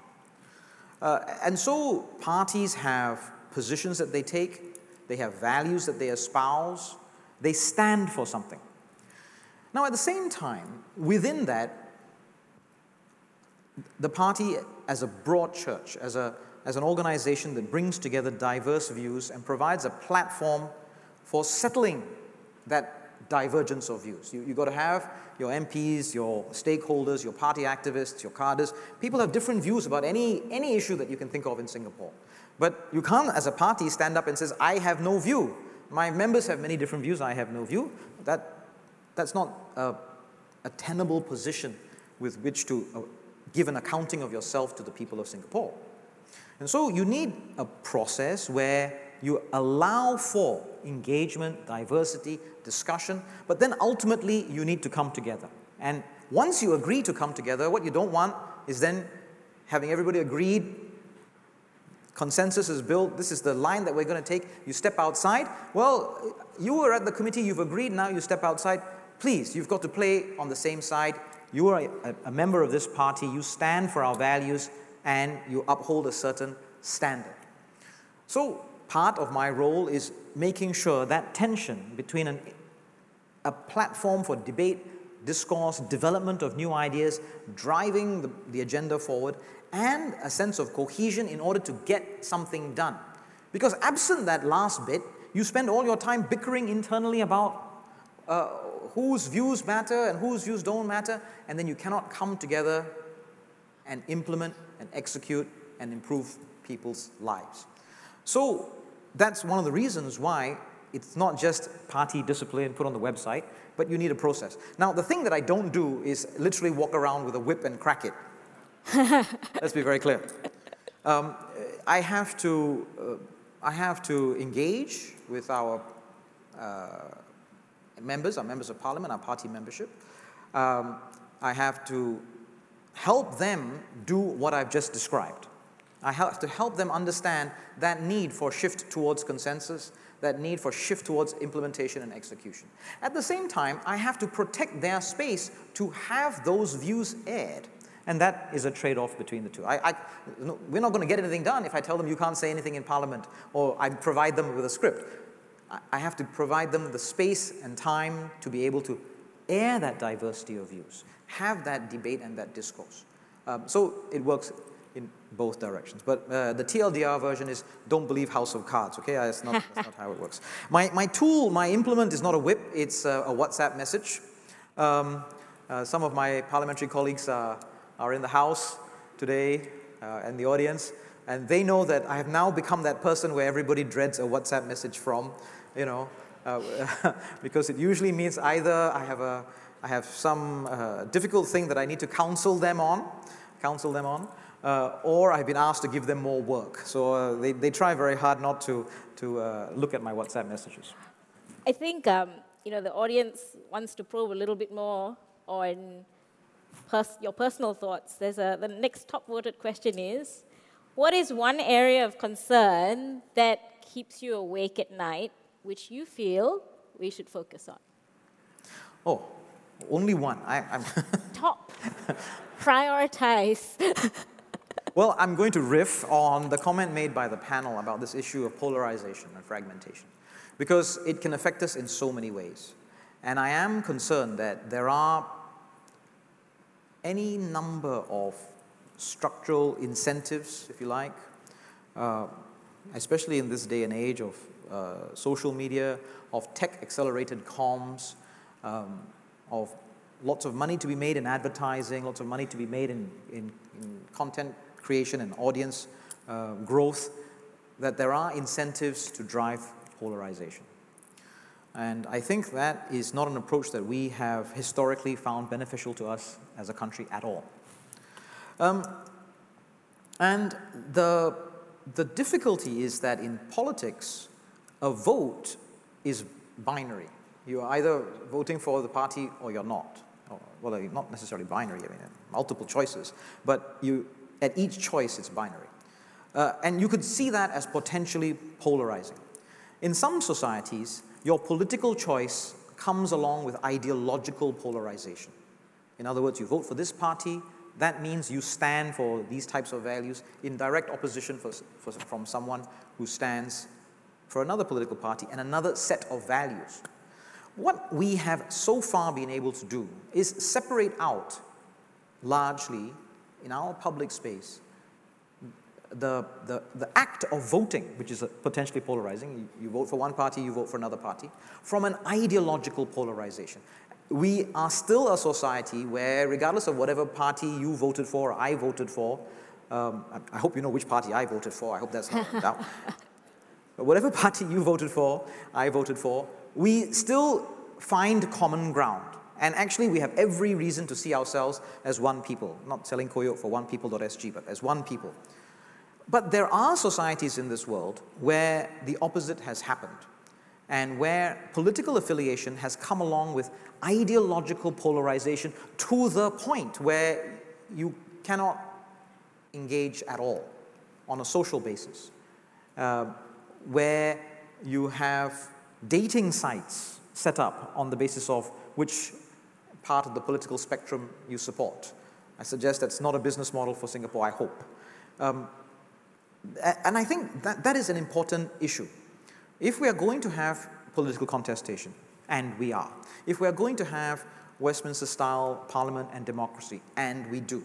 Uh, and so parties have positions that they take, they have values that they espouse, they stand for something. Now, at the same time, within that, the party as a broad church, as, a, as an organization that brings together diverse views and provides a platform for settling that divergence of views. You, you've got to have your MPs, your stakeholders, your party activists, your cadres. People have different views about any, any issue that you can think of in Singapore. But you can't, as a party, stand up and say, I have no view. My members have many different views, I have no view. That, that's not a, a tenable position with which to uh, give an accounting of yourself to the people of Singapore. And so you need a process where you allow for engagement, diversity, discussion, but then ultimately you need to come together. And once you agree to come together, what you don't want is then having everybody agreed consensus is built, this is the line that we're going to take, you step outside. Well, you were at the committee, you've agreed, now you step outside. Please, you've got to play on the same side. You are a, a member of this party, you stand for our values, and you uphold a certain standard. So, part of my role is making sure that tension between an, a platform for debate, discourse, development of new ideas, driving the, the agenda forward, and a sense of cohesion in order to get something done. Because absent that last bit, you spend all your time bickering internally about uh, whose views matter and whose views don't matter, and then you cannot come together and implement and execute and improve people's lives. So that's one of the reasons why it's not just party discipline put on the website, but you need a process. Now, the thing that I don't do is literally walk around with a whip and crack it. Let's be very clear. Um, I have to, uh, I have to engage with our uh, members, our members of parliament, our party membership. Um, I have to help them do what I've just described. I have to help them understand that need for shift towards consensus, that need for shift towards implementation and execution. At the same time, I have to protect their space to have those views aired. And that is a trade off between the two. I, I, no, we're not going to get anything done if I tell them you can't say anything in Parliament or I provide them with a script. I, I have to provide them the space and time to be able to air that diversity of views, have that debate and that discourse. Um, so it works in both directions. But uh, the TLDR version is don't believe House of Cards, okay? That's not, that's not how it works. My, my tool, my implement is not a whip, it's a, a WhatsApp message. Um, uh, some of my parliamentary colleagues are are in the house today uh, and the audience, and they know that I have now become that person where everybody dreads a WhatsApp message from, you know, uh, because it usually means either I have, a, I have some uh, difficult thing that I need to counsel them on, counsel them on, uh, or I've been asked to give them more work. So uh, they, they try very hard not to, to uh, look at my WhatsApp messages. I think um, you know the audience wants to probe a little bit more on pers- your personal thoughts. There's a, the next top voted question is What is one area of concern that keeps you awake at night, which you feel we should focus on? Oh, only one. I, am top. Prioritize. well, I'm going to riff on the comment made by the panel about this issue of polarization and fragmentation, because it can affect us in so many ways. And I am concerned that there are any number of structural incentives, if you like, uh, especially in this day and age of uh, social media, of tech accelerated comms, um, of lots of money to be made in advertising, lots of money to be made in, in, in content creation and audience uh, growth, that there are incentives to drive polarization. And I think that is not an approach that we have historically found beneficial to us as a country at all. Um, and the, the difficulty is that in politics, a vote is binary. You're either voting for the party or you're not. Or, well, not necessarily binary, I mean, multiple choices, but you, at each choice, it's binary. Uh, and you could see that as potentially polarizing. In some societies, your political choice comes along with ideological polarization. In other words, you vote for this party, that means you stand for these types of values in direct opposition for, for, from someone who stands for another political party and another set of values. What we have so far been able to do is separate out largely in our public space the, the, the act of voting, which is potentially polarizing, you, you vote for one party, you vote for another party, from an ideological polarization. We are still a society where, regardless of whatever party you voted for or I voted for, um, I, I, hope you know which party I voted for, I hope that's not doubt. But whatever party you voted for, I voted for, we still find common ground. And actually, we have every reason to see ourselves as one people, not selling koyo for one people.sg, but as one people. But there are societies in this world where the opposite has happened and where political affiliation has come along with ideological polarization to the point where you cannot engage at all on a social basis, uh, where you have dating sites set up on the basis of which part of the political spectrum you support. I suggest that's not a business model for Singapore, I hope. Um, and I think that, that is an important issue. If we are going to have political contestation, and we are, if we are going to have Westminster style parliament and democracy, and we do,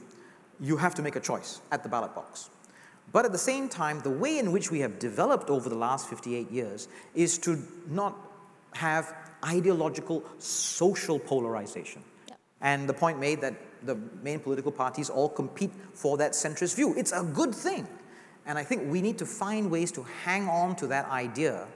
you have to make a choice at the ballot box. But at the same time, the way in which we have developed over the last 58 years is to not have ideological social polarization. Yep. And the point made that the main political parties all compete for that centrist view. It's a good thing. And I think we need to find ways to hang on to that idea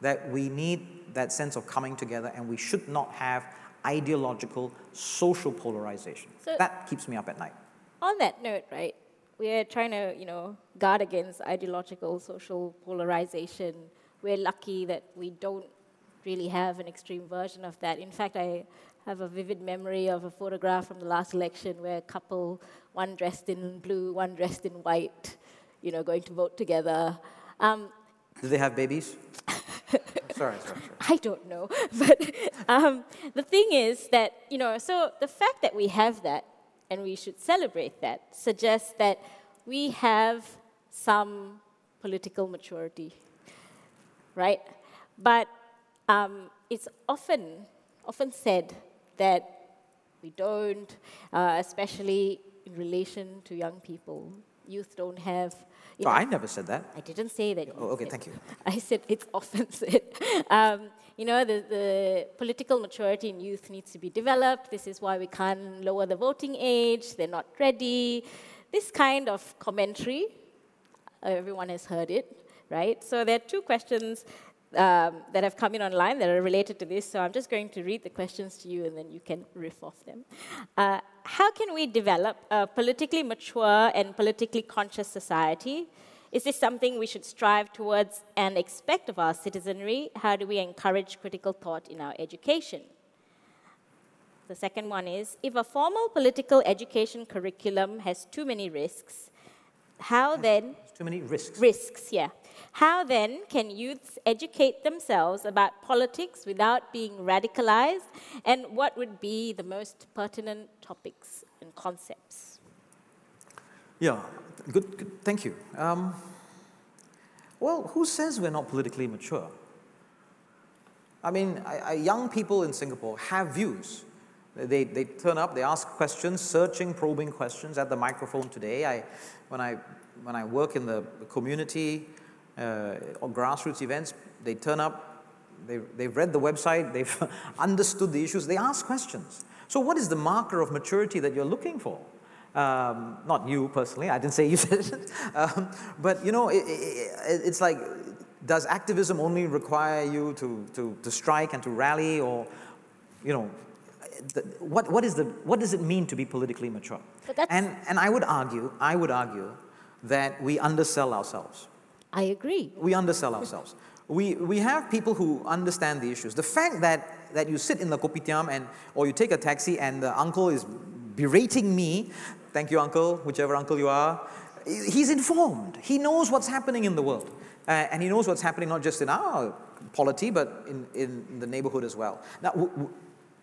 that we need that sense of coming together and we should not have ideological social polarization. So that keeps me up at night. On that note, right, we're trying to, you know, guard against ideological social polarization. We're lucky that we don't really have an extreme version of that. In fact, I have a vivid memory of a photograph from the last election where a couple, one dressed in blue, one dressed in white, you know, going to vote together. Um, Do they have babies? sorry, sorry, sorry. I don't know. But um, the thing is that, you know, so the fact that we have that and we should celebrate that suggests that we have some political maturity, right? But um, it's often, often said that we don't, uh, especially in relation to young people. Youth don't have you oh, I never said that. I didn't say that. Oh, okay, thank you. I said it's often said. Um, you know, the, the political maturity in youth needs to be developed. This is why we can't lower the voting age. They're not ready. This kind of commentary, uh, everyone has heard it, right? So there are two questions um, that have come in online that are related to this. So I'm just going to read the questions to you and then you can riff off them. Uh, how can we develop a politically mature and politically conscious society? Is this something we should strive towards and expect of our citizenry? How do we encourage critical thought in our education? The second one is if a formal political education curriculum has too many risks, how then? Too many risks. Risks, yeah. How then can youths educate themselves about politics without being radicalized? And what would be the most pertinent topics and concepts? Yeah, good, good thank you. Um, well, who says we're not politically mature? I mean, I, I, young people in Singapore have views. They, they turn up, they ask questions, searching, probing questions at the microphone today. I, when, I, when I work in the community or grassroots events, they turn up, they've, they've read the website, they've understood the issues, they ask questions. So, what is the marker of maturity that you're looking for? Um, not you personally, I didn't say you said it. Um, but you know, it, it, it's like, does activism only require you to, to, to strike and to rally, or, you know, the, what, what, is the, what does it mean to be politically mature? And, and I would argue, I would argue that we undersell ourselves. I agree. We undersell ourselves. we, we have people who understand the issues. The fact that, that you sit in the kopitiam and, or you take a taxi and the uncle is berating me, thank you uncle, whichever uncle you are, he's informed. He knows what's happening in the world. Uh, and he knows what's happening not just in our polity, but in, in the neighborhood as well. Now,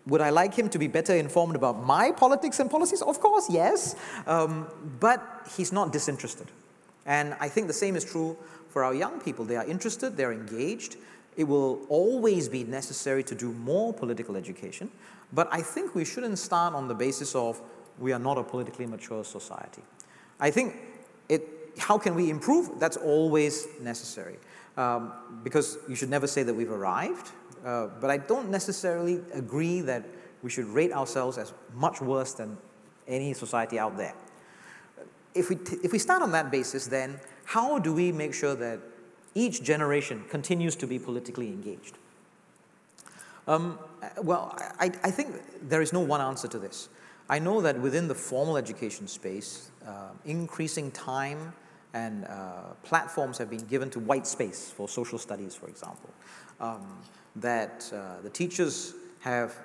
would I like him to be better informed about my politics and policies? Of course, yes. Um, but he's not disinterested. And I think the same is true for our young people. They are interested, they're engaged. It will always be necessary to do more political education. But I think we shouldn't start on the basis of we are not a politically mature society. I think it, how can we improve? That's always necessary. Um, because you should never say that we've arrived. Uh, but I don't necessarily agree that we should rate ourselves as much worse than any society out there. If we, if we start on that basis, then how do we make sure that each generation continues to be politically engaged? Um, well, I, I, think there is no one answer to this. I know that within the formal education space, uh, increasing time and uh, platforms have been given to white space for social studies, for example. Um, that uh, the teachers have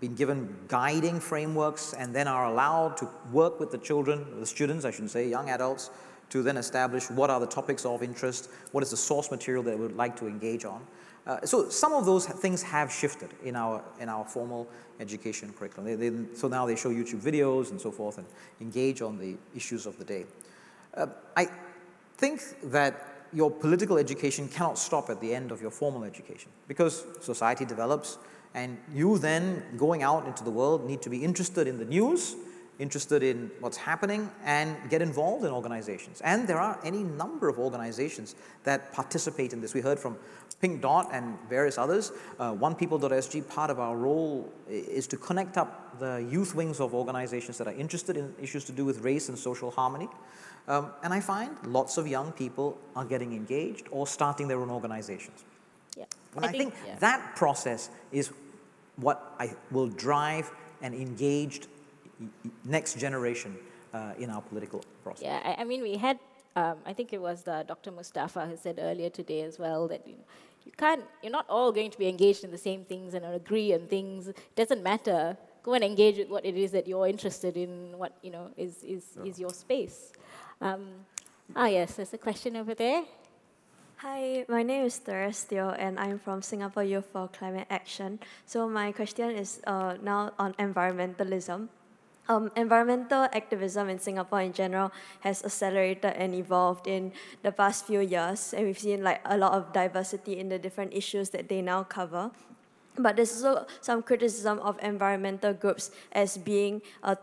been given guiding frameworks and then are allowed to work with the children, the students, I should say, young adults, to then establish what are the topics of interest, what is the source material that we would like to engage on. Uh, so some of those things have shifted in our, in our formal education curriculum. They, they, so now they show YouTube videos and so forth and engage on the issues of the day. Uh, I think that your political education cannot stop at the end of your formal education because society develops and you then going out into the world need to be interested in the news, interested in what's happening and get involved in organizations. And there are any number of organizations that participate in this. We heard from Pink Dot and various others. Uh, OnePeople.sg, part of our role is to connect up the youth wings of organizations that are interested in issues to do with race and social harmony. Um, and I find lots of young people are getting engaged or starting their own organizations. Yeah. And I, I think, think yeah. that process is what I will drive an engaged next generation uh, in our political process. Yeah, I, I mean, we had, um, I think it was the Dr. Mustafa who said earlier today as well that you, know, you can't, you're not all going to be engaged in the same things and agree on things. It doesn't matter. Go and engage with what it is that you're interested in, what, you know, is, is, yeah. is your space. Um, ah, yes, there's a question over there. Hi, my name is Therestio and I'm from Singapore Youth for Climate Action. So my question is uh, now on environmentalism. Um, environmental activism in Singapore in general has accelerated and evolved in the past few years, and we've seen like a lot of diversity in the different issues that they now cover. But there's also some criticism of environmental groups as being uh,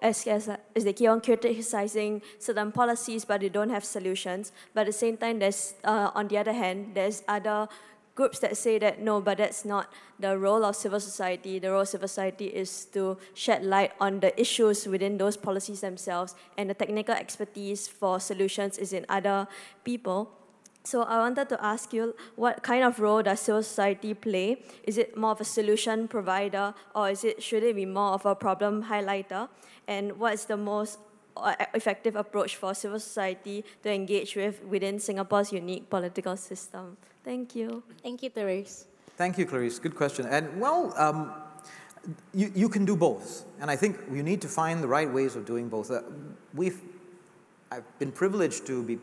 as, as, as they keep on criticizing certain policies, but they don't have solutions. But at the same time, there's, uh, on the other hand, there's other groups that say that no, but that's not the role of civil society. The role of civil society is to shed light on the issues within those policies themselves, and the technical expertise for solutions is in other people. So I wanted to ask you, what kind of role does civil society play? Is it more of a solution provider, or is it should it be more of a problem highlighter? And what is the most uh, effective approach for civil society to engage with within Singapore's unique political system? Thank you. Thank you, Therese. Thank you, Clarice. Good question. And well, um, you, you can do both. And I think you need to find the right ways of doing both. Uh, we've, I've been privileged to be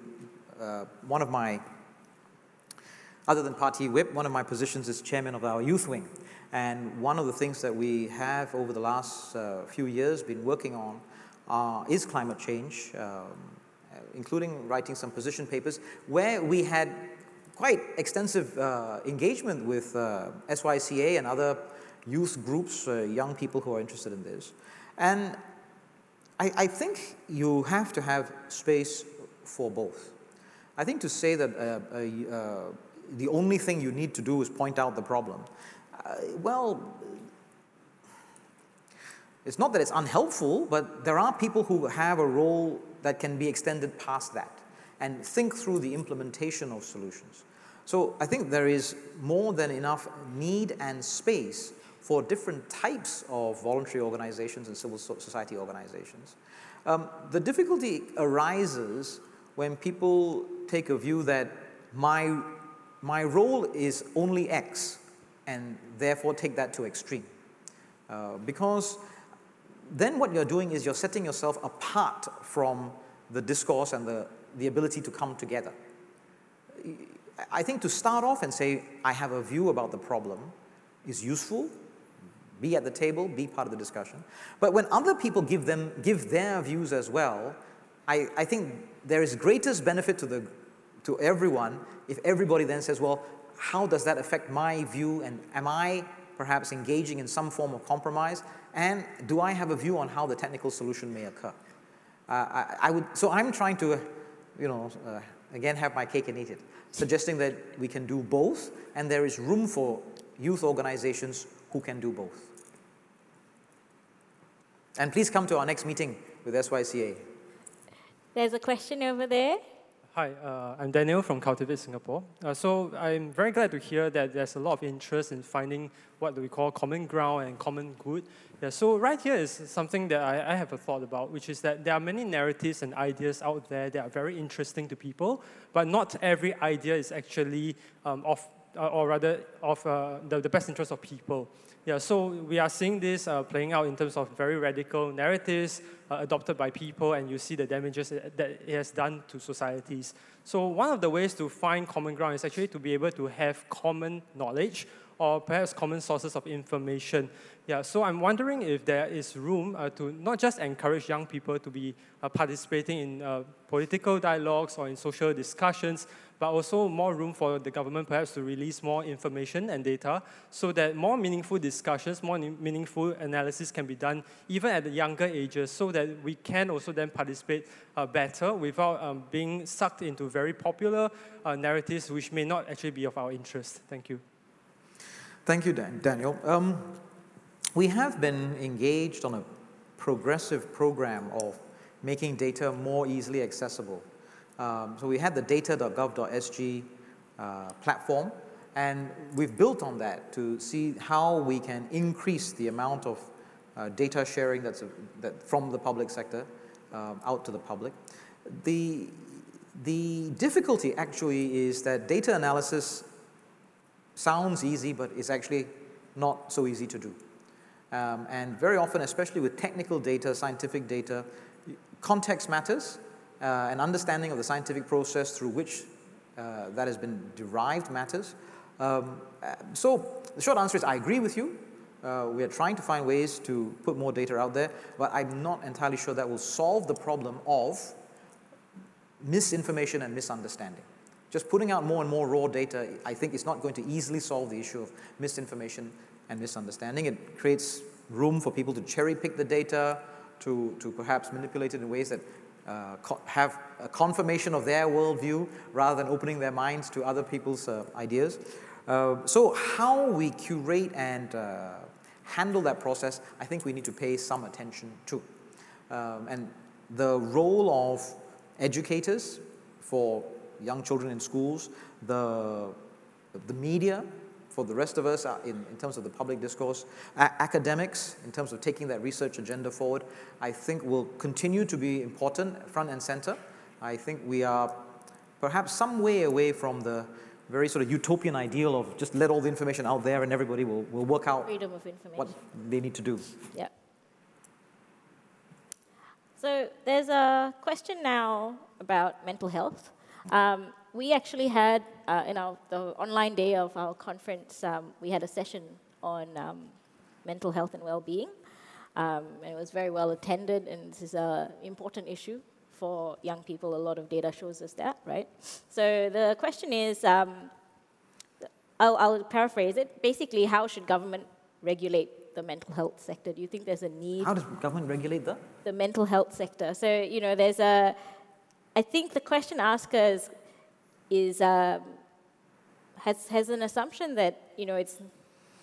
uh, one of my, other than party whip, one of my positions is chairman of our youth wing. And one of the things that we have over the last uh, few years been working on uh, is climate change, um, including writing some position papers where we had quite extensive uh, engagement with uh, SYCA and other youth groups, uh, young people who are interested in this. And I, I, think you have to have space for both. I think to say that uh, uh, the only thing you need to do is point out the problem, uh, well, it's not that it's unhelpful, but there are people who have a role that can be extended past that and think through the implementation of solutions. So I think there is more than enough need and space for different types of voluntary organizations and civil society organizations. Um, the difficulty arises when people take a view that my, my role is only X and therefore take that to extreme. Uh, because then what you're doing is you're setting yourself apart from the discourse and the, the ability to come together. I think to start off and say, I have a view about the problem is useful. Be at the table, be part of the discussion. But when other people give, them, give their views as well, I, I think there is greatest benefit to, the, to everyone if everybody then says, well, how does that affect my view and am I perhaps engaging in some form of compromise? And do I have a view on how the technical solution may occur? Uh, I, I, would, so I'm trying to, you know, uh, again, have my cake and eat it suggesting that we can do both, and there is room for youth organizations who can do both. And please come to our next meeting with SYCA. There's a question over there. Hi, uh, I'm Daniel from Cultivate Singapore. Uh, so I'm very glad to hear that there's a lot of interest in finding what we call common ground and common good. Yeah, so right here is something that I, I have a thought about, which is that there are many narratives and ideas out there that are very interesting to people, but not every idea is actually um, of, uh, or rather of uh, the, the best interest of people. Yeah, so we are seeing this uh, playing out in terms of very radical narratives uh, adopted by people, and you see the damages that it has done to societies. So one of the ways to find common ground is actually to be able to have common knowledge or perhaps common sources of information. Yeah, so I'm wondering if there is room uh, to not just encourage young people to be uh, participating in uh, political dialogues or in social discussions, but also more room for the government perhaps to release more information and data so that more meaningful discussions, more meaningful analysis can be done even at the younger ages so that we can also then participate uh, better without um, being sucked into very popular uh, narratives which may not actually be of our interest. Thank you. Thank you, Dan Daniel. Um, we have been engaged on a progressive program of making data more easily accessible. Um, so we had the data.gov.sg uh, platform, and we've built on that to see how we can increase the amount of uh, data sharing that's a, that from the public sector um, out to the public. The, the difficulty actually is that data analysis sounds easy, but it's actually not so easy to do. Um, and very often, especially with technical data, scientific data, context matters, uh, and understanding of the scientific process through which uh, that has been derived matters. Um, uh, so the short answer is I agree with you. Uh, we are trying to find ways to put more data out there, but I'm not entirely sure that will solve the problem of misinformation and misunderstanding. Just putting out more and more raw data, I think, is not going to easily solve the issue of misinformation and misunderstanding. It creates room for people to cherry pick the data, to, to perhaps manipulate it in ways that uh, have a confirmation of their worldview rather than opening their minds to other people's uh, ideas. Uh, so, how we curate and uh, handle that process, I think we need to pay some attention to. Um, and the role of educators for young children in schools, the, the media for the rest of us uh, in, in terms of the public discourse, a- academics in terms of taking that research agenda forward, I think will continue to be important front and center. I think we are perhaps some way away from the very sort of utopian ideal of just let all the information out there and everybody will, will work out Freedom of information. what they need to do. Yeah. So there's a question now about mental health. Um, we actually had, uh, in our, the online day of our conference, um, we had a session on um, mental health and well-being. Um, and it was very well attended, and this is an important issue for young people. A lot of data shows us that, right? So the question is, um, I'll, I'll paraphrase it. Basically, how should government regulate the mental health sector? Do you think there's a need? How does government regulate the? The mental health sector. So, you know, there's a, I think the question asker is, um, has, has an assumption that, you know, it's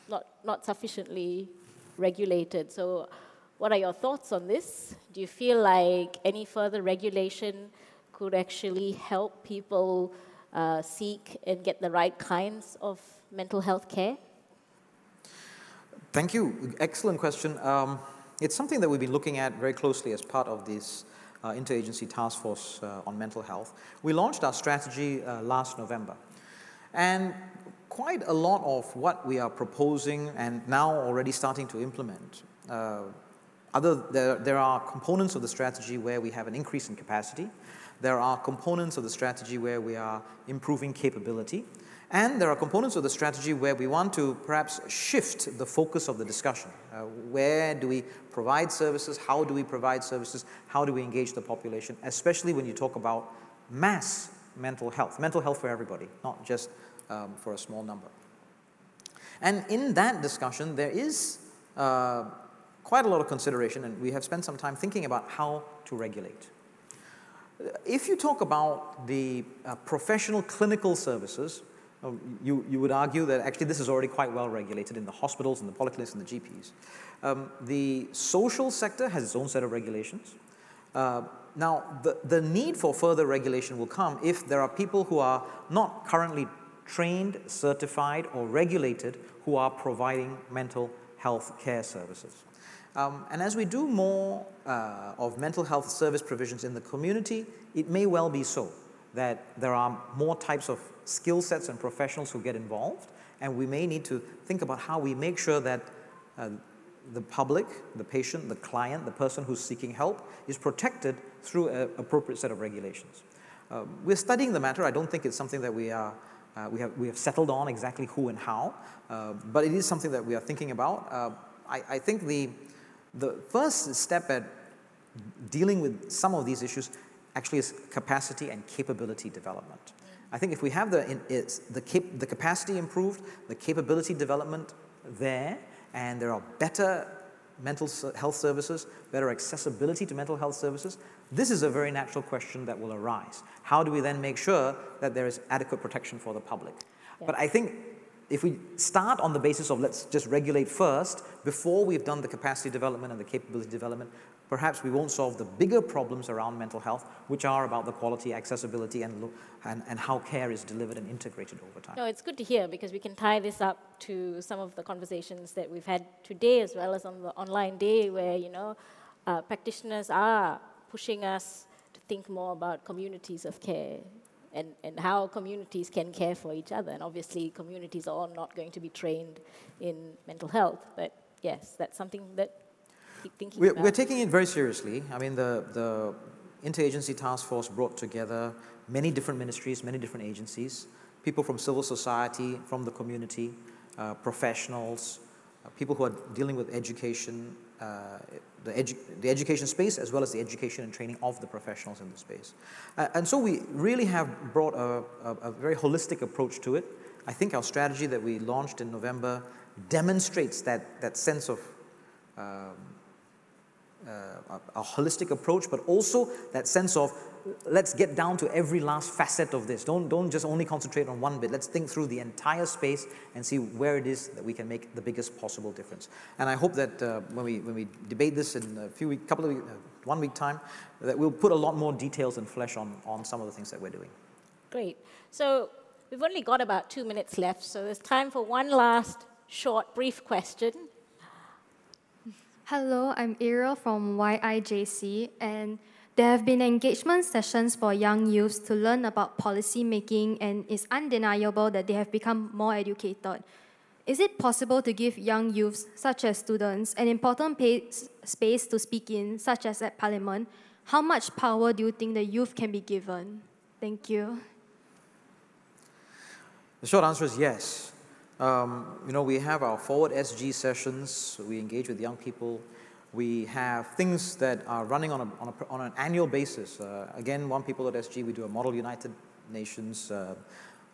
not, not sufficiently regulated. So, what are your thoughts on this? Do you feel like any further regulation could actually help people uh, seek and get the right kinds of mental health care? Thank you. Excellent question. Um, it's something that we've been looking at very closely as part of this uh, interagency task force uh, on mental health. We launched our strategy uh, last November. And quite a lot of what we are proposing and now already starting to implement uh, other, there, there are components of the strategy where we have an increase in capacity. There are components of the strategy where we are improving capability. And there are components of the strategy where we want to perhaps shift the focus of the discussion. Uh, where do we provide services? How do we provide services? How do we engage the population? Especially when you talk about mass mental health, mental health for everybody, not just um, for a small number. And in that discussion, there is uh, quite a lot of consideration, and we have spent some time thinking about how to regulate. If you talk about the uh, professional clinical services, you, you would argue that actually this is already quite well regulated in the hospitals and the polyclinics and the GPs. Um, the social sector has its own set of regulations. Uh, now, the, the need for further regulation will come if there are people who are not currently trained, certified, or regulated who are providing mental health care services. Um, and as we do more uh, of mental health service provisions in the community, it may well be so that there are more types of skill sets and professionals who get involved, and we may need to think about how we make sure that uh, the public, the patient, the client, the person who's seeking help is protected through an appropriate set of regulations. Uh, we're studying the matter. I don't think it's something that we are uh, we, have, we have settled on exactly who and how, uh, but it is something that we are thinking about. Uh, I, I, think the, the first step at dealing with some of these issues actually is capacity and capability development. I think if we have the, the, cap, the capacity improved, the capability development there, and there are better mental health services, better accessibility to mental health services, this is a very natural question that will arise. How do we then make sure that there is adequate protection for the public? Yes. But I think if we start on the basis of let's just regulate first before we've done the capacity development and the capability development, perhaps we won't solve the bigger problems around mental health, which are about the quality, accessibility, and, and, and how care is delivered and integrated over time. No, it's good to hear because we can tie this up to some of the conversations that we've had today as well as on the online day where, you know, uh, practitioners are pushing us to think more about communities of care and, and how communities can care for each other. And obviously, communities are not going to be trained in mental health, but yes, that's something that keep thinking we're. We're taking it very seriously. I mean, the, the interagency task force brought together many different ministries, many different agencies, people from civil society, from the community, uh, professionals, uh, people who are dealing with education, uh, the, edu the, education space as well as the education and training of the professionals in the space. Uh, and so we really have brought a, a, a, very holistic approach to it. I think our strategy that we launched in November demonstrates that, that sense of um, uh, a, a holistic approach, but also that sense of let's get down to every last facet of this. Don't, don't just only concentrate on one bit. Let's think through the entire space and see where it is that we can make the biggest possible difference. And I hope that uh, when, we, when we debate this in a few weeks, couple of weeks, uh, one week time, that we'll put a lot more details and flesh on, on some of the things that we're doing. Great. So we've only got about two minutes left, so there's time for one last short, brief question. Hello, I'm Ariel from YIJC, and there have been engagement sessions for young youths to learn about policy making, and it's undeniable that they have become more educated. Is it possible to give young youths, such as students, an important space to speak in, such as at Parliament? How much power do you think the youth can be given? Thank you. The short answer is yes. Um, you know, we have our Forward SG sessions, we engage with young people. We have things that are running on, a, on, a, on an annual basis. Uh, again, One People at SG, we do a Model United Nations uh,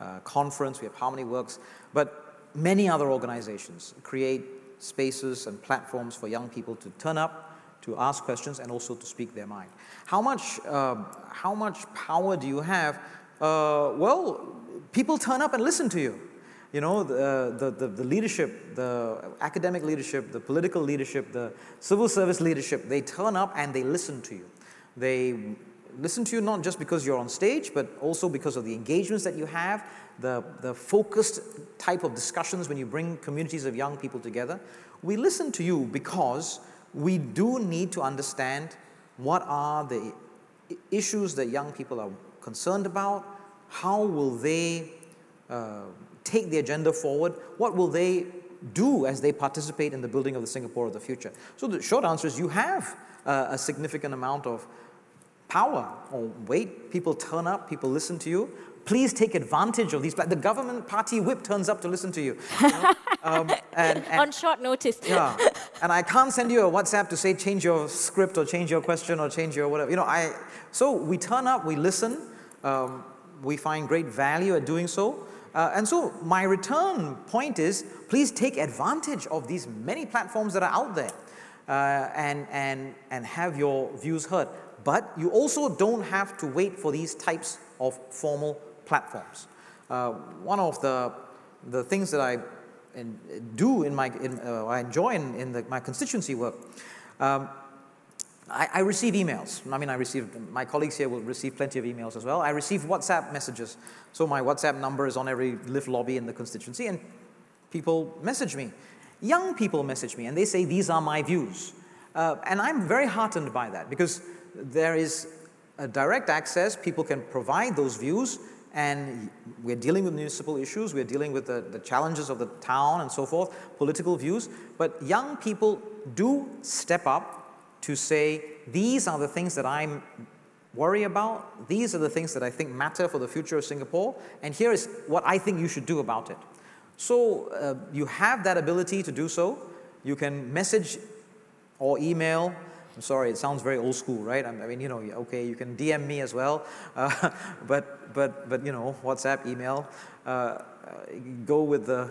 uh, conference, we have Harmony Works, but many other organizations create spaces and platforms for young people to turn up, to ask questions, and also to speak their mind. How much, uh, how much power do you have? Uh, well, people turn up and listen to you. You know, the, the, the, leadership, the academic leadership, the political leadership, the civil service leadership, they turn up and they listen to you. They listen to you not just because you're on stage, but also because of the engagements that you have, the, the focused type of discussions when you bring communities of young people together. We listen to you because we do need to understand what are the issues that young people are concerned about, how will they uh, take the agenda forward, what will they do as they participate in the building of the Singapore of the future. So the short answer is you have uh, a significant amount of power or weight. People turn up, people listen to you. Please take advantage of these. The government party whip turns up to listen to you. you know? um, and, and, On short notice. yeah. And I can't send you a WhatsApp to say change your script or change your question or change your whatever. You know, I, so we turn up, we listen. Um, we find great value at doing so. Uh, and so my return point is please take advantage of these many platforms that are out there uh, and, and, and have your views heard. But you also don't have to wait for these types of formal platforms. Uh, one of the, the things that I in, do in my, in, uh, I enjoy in, in the, my constituency work, um, I, I, receive emails. I mean, I receive, my colleagues here will receive plenty of emails as well. I receive WhatsApp messages. So my WhatsApp number is on every lift lobby in the constituency, and people message me. Young people message me, and they say, These are my views. Uh, and I'm very heartened by that because there is a direct access, people can provide those views, and we're dealing with municipal issues, we're dealing with the, the challenges of the town and so forth, political views, but young people do step up to say, these are the things that I'm worry about, these are the things that I think matter for the future of Singapore, and here is what I think you should do about it. So uh, you have that ability to do so. You can message or email I'm sorry, it sounds very old school, right? I mean, you know, okay, you can DM me as well, uh, but, but, but, you know, WhatsApp, email, uh, uh, go with the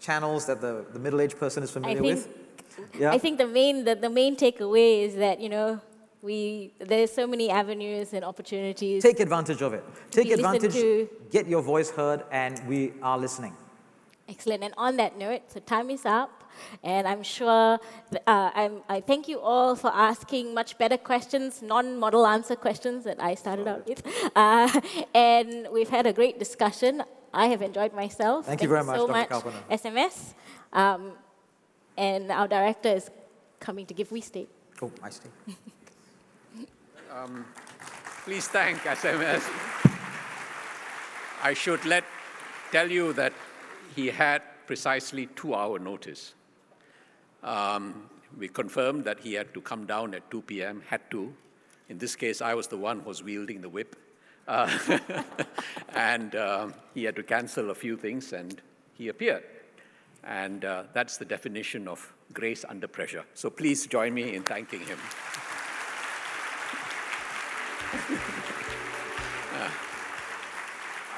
channels that the, the middle-aged person is familiar with. Yeah? I think the main, the, the main takeaway is that, you know, we, there's so many avenues and opportunities. Take advantage of it. Take advantage, get your voice heard, and we are listening. Excellent. And on that note, so time is up. And I'm sure uh, I'm, i thank you all for asking much better questions, non model answer questions that I started out with. Uh, and we've had a great discussion. I have enjoyed myself. Thank, thank you very much, so Dr. much, Kalpana. SMS. Um, and our director is coming to give we state. Oh, I stay. um, please thank SMS. I should let tell you that he had precisely two hour notice. Um, we confirmed that he had to come down at 2 p.m., had to. In this case, I was the one who was wielding the whip. Uh, and uh, he had to cancel a few things, and he appeared. And uh, that's the definition of grace under pressure. So please join me in thanking him. Uh,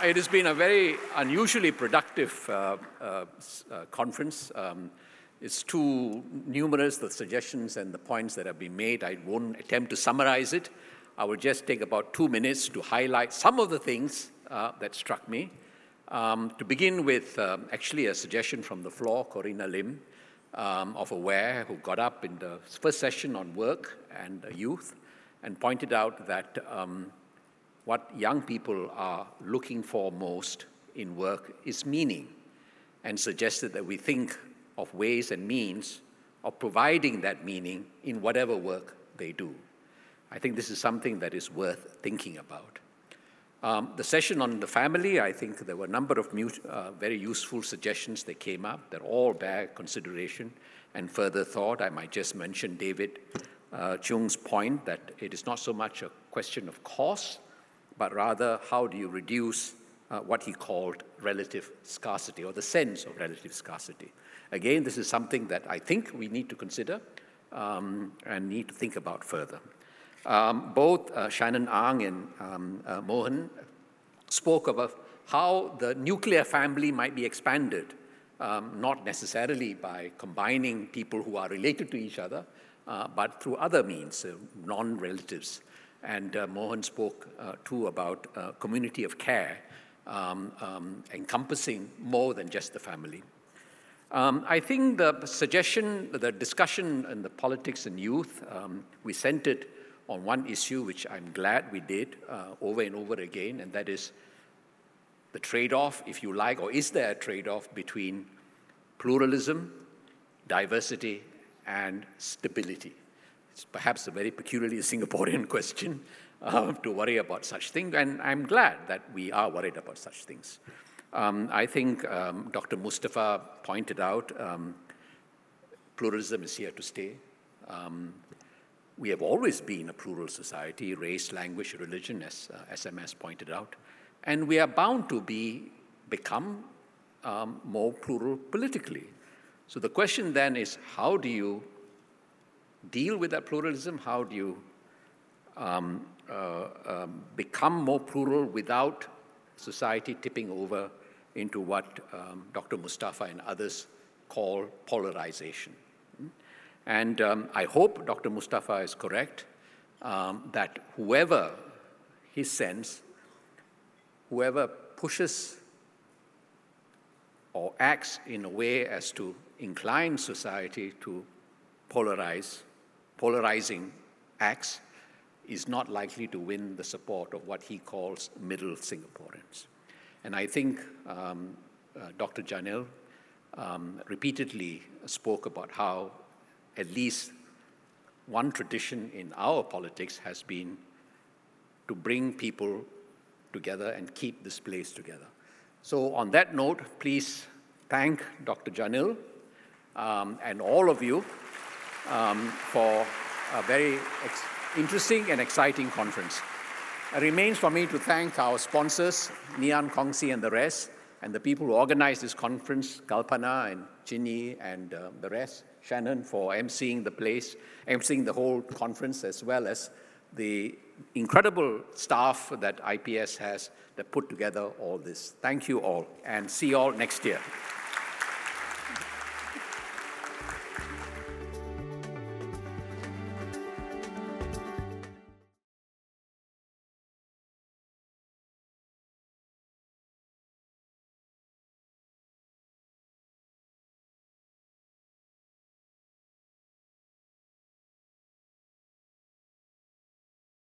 it has been a very unusually productive uh, uh, uh, conference. Um, it's too numerous, the suggestions and the points that have been made. I won't attempt to summarize it. I will just take about two minutes to highlight some of the things uh, that struck me. Um, to begin with, um, actually, a suggestion from the floor, Corinna Lim um, of AWARE, who got up in the first session on work and youth and pointed out that um, what young people are looking for most in work is meaning, and suggested that we think of ways and means of providing that meaning in whatever work they do. I think this is something that is worth thinking about. Um, the session on the family, I think there were a number of uh, very useful suggestions that came up that all bear consideration and further thought. I might just mention David uh, Cheung's point that it is not so much a question of cost, but rather how do you reduce uh, what he called relative scarcity or the sense of relative scarcity. Again, this is something that I think we need to consider um, and need to think about further. Um, both uh, Shannon Ang and um, uh, Mohan spoke about how the nuclear family might be expanded um, not necessarily by combining people who are related to each other, uh, but through other means, uh, non relatives. And uh, Mohan spoke uh, too about community of care, um, um, encompassing more than just the family. Um, I think the suggestion, the discussion in the politics and youth, um, we centered on one issue which I'm glad we did uh, over and over again, and that is the trade off, if you like, or is there a trade off between pluralism, diversity, and stability? It's perhaps a very peculiarly Singaporean question uh, to worry about such things, and I'm glad that we are worried about such things. Um, I think um, Dr. Mustafa pointed out um, pluralism is here to stay. Um, we have always been a plural society, race, language, religion, as uh, SMS pointed out, and we are bound to be become um, more plural politically. So the question then is, how do you deal with that pluralism? How do you um, uh, become more plural without society tipping over into what um, Dr. Mustafa and others call polarization. And um, I hope Dr. Mustafa is correct um, that whoever he sends, whoever pushes or acts in a way as to incline society to polarize, polarizing acts, is not likely to win the support of what he calls middle Singaporeans. And I think um, uh, Dr. Janil um, repeatedly spoke about how at least one tradition in our politics has been to bring people together and keep this place together. So, on that note, please thank Dr. Janil um, and all of you um, for a very interesting and exciting conference. It remains for me to thank our sponsors, Ngee Ann Kongsi and the rest, and the people who organized this conference, Kalpana and Ginny and uh, the rest, Shannon for emceeing the place, emceeing the whole conference, as well as the incredible staff that IPS has that put together all this. Thank you all, and see you all next year.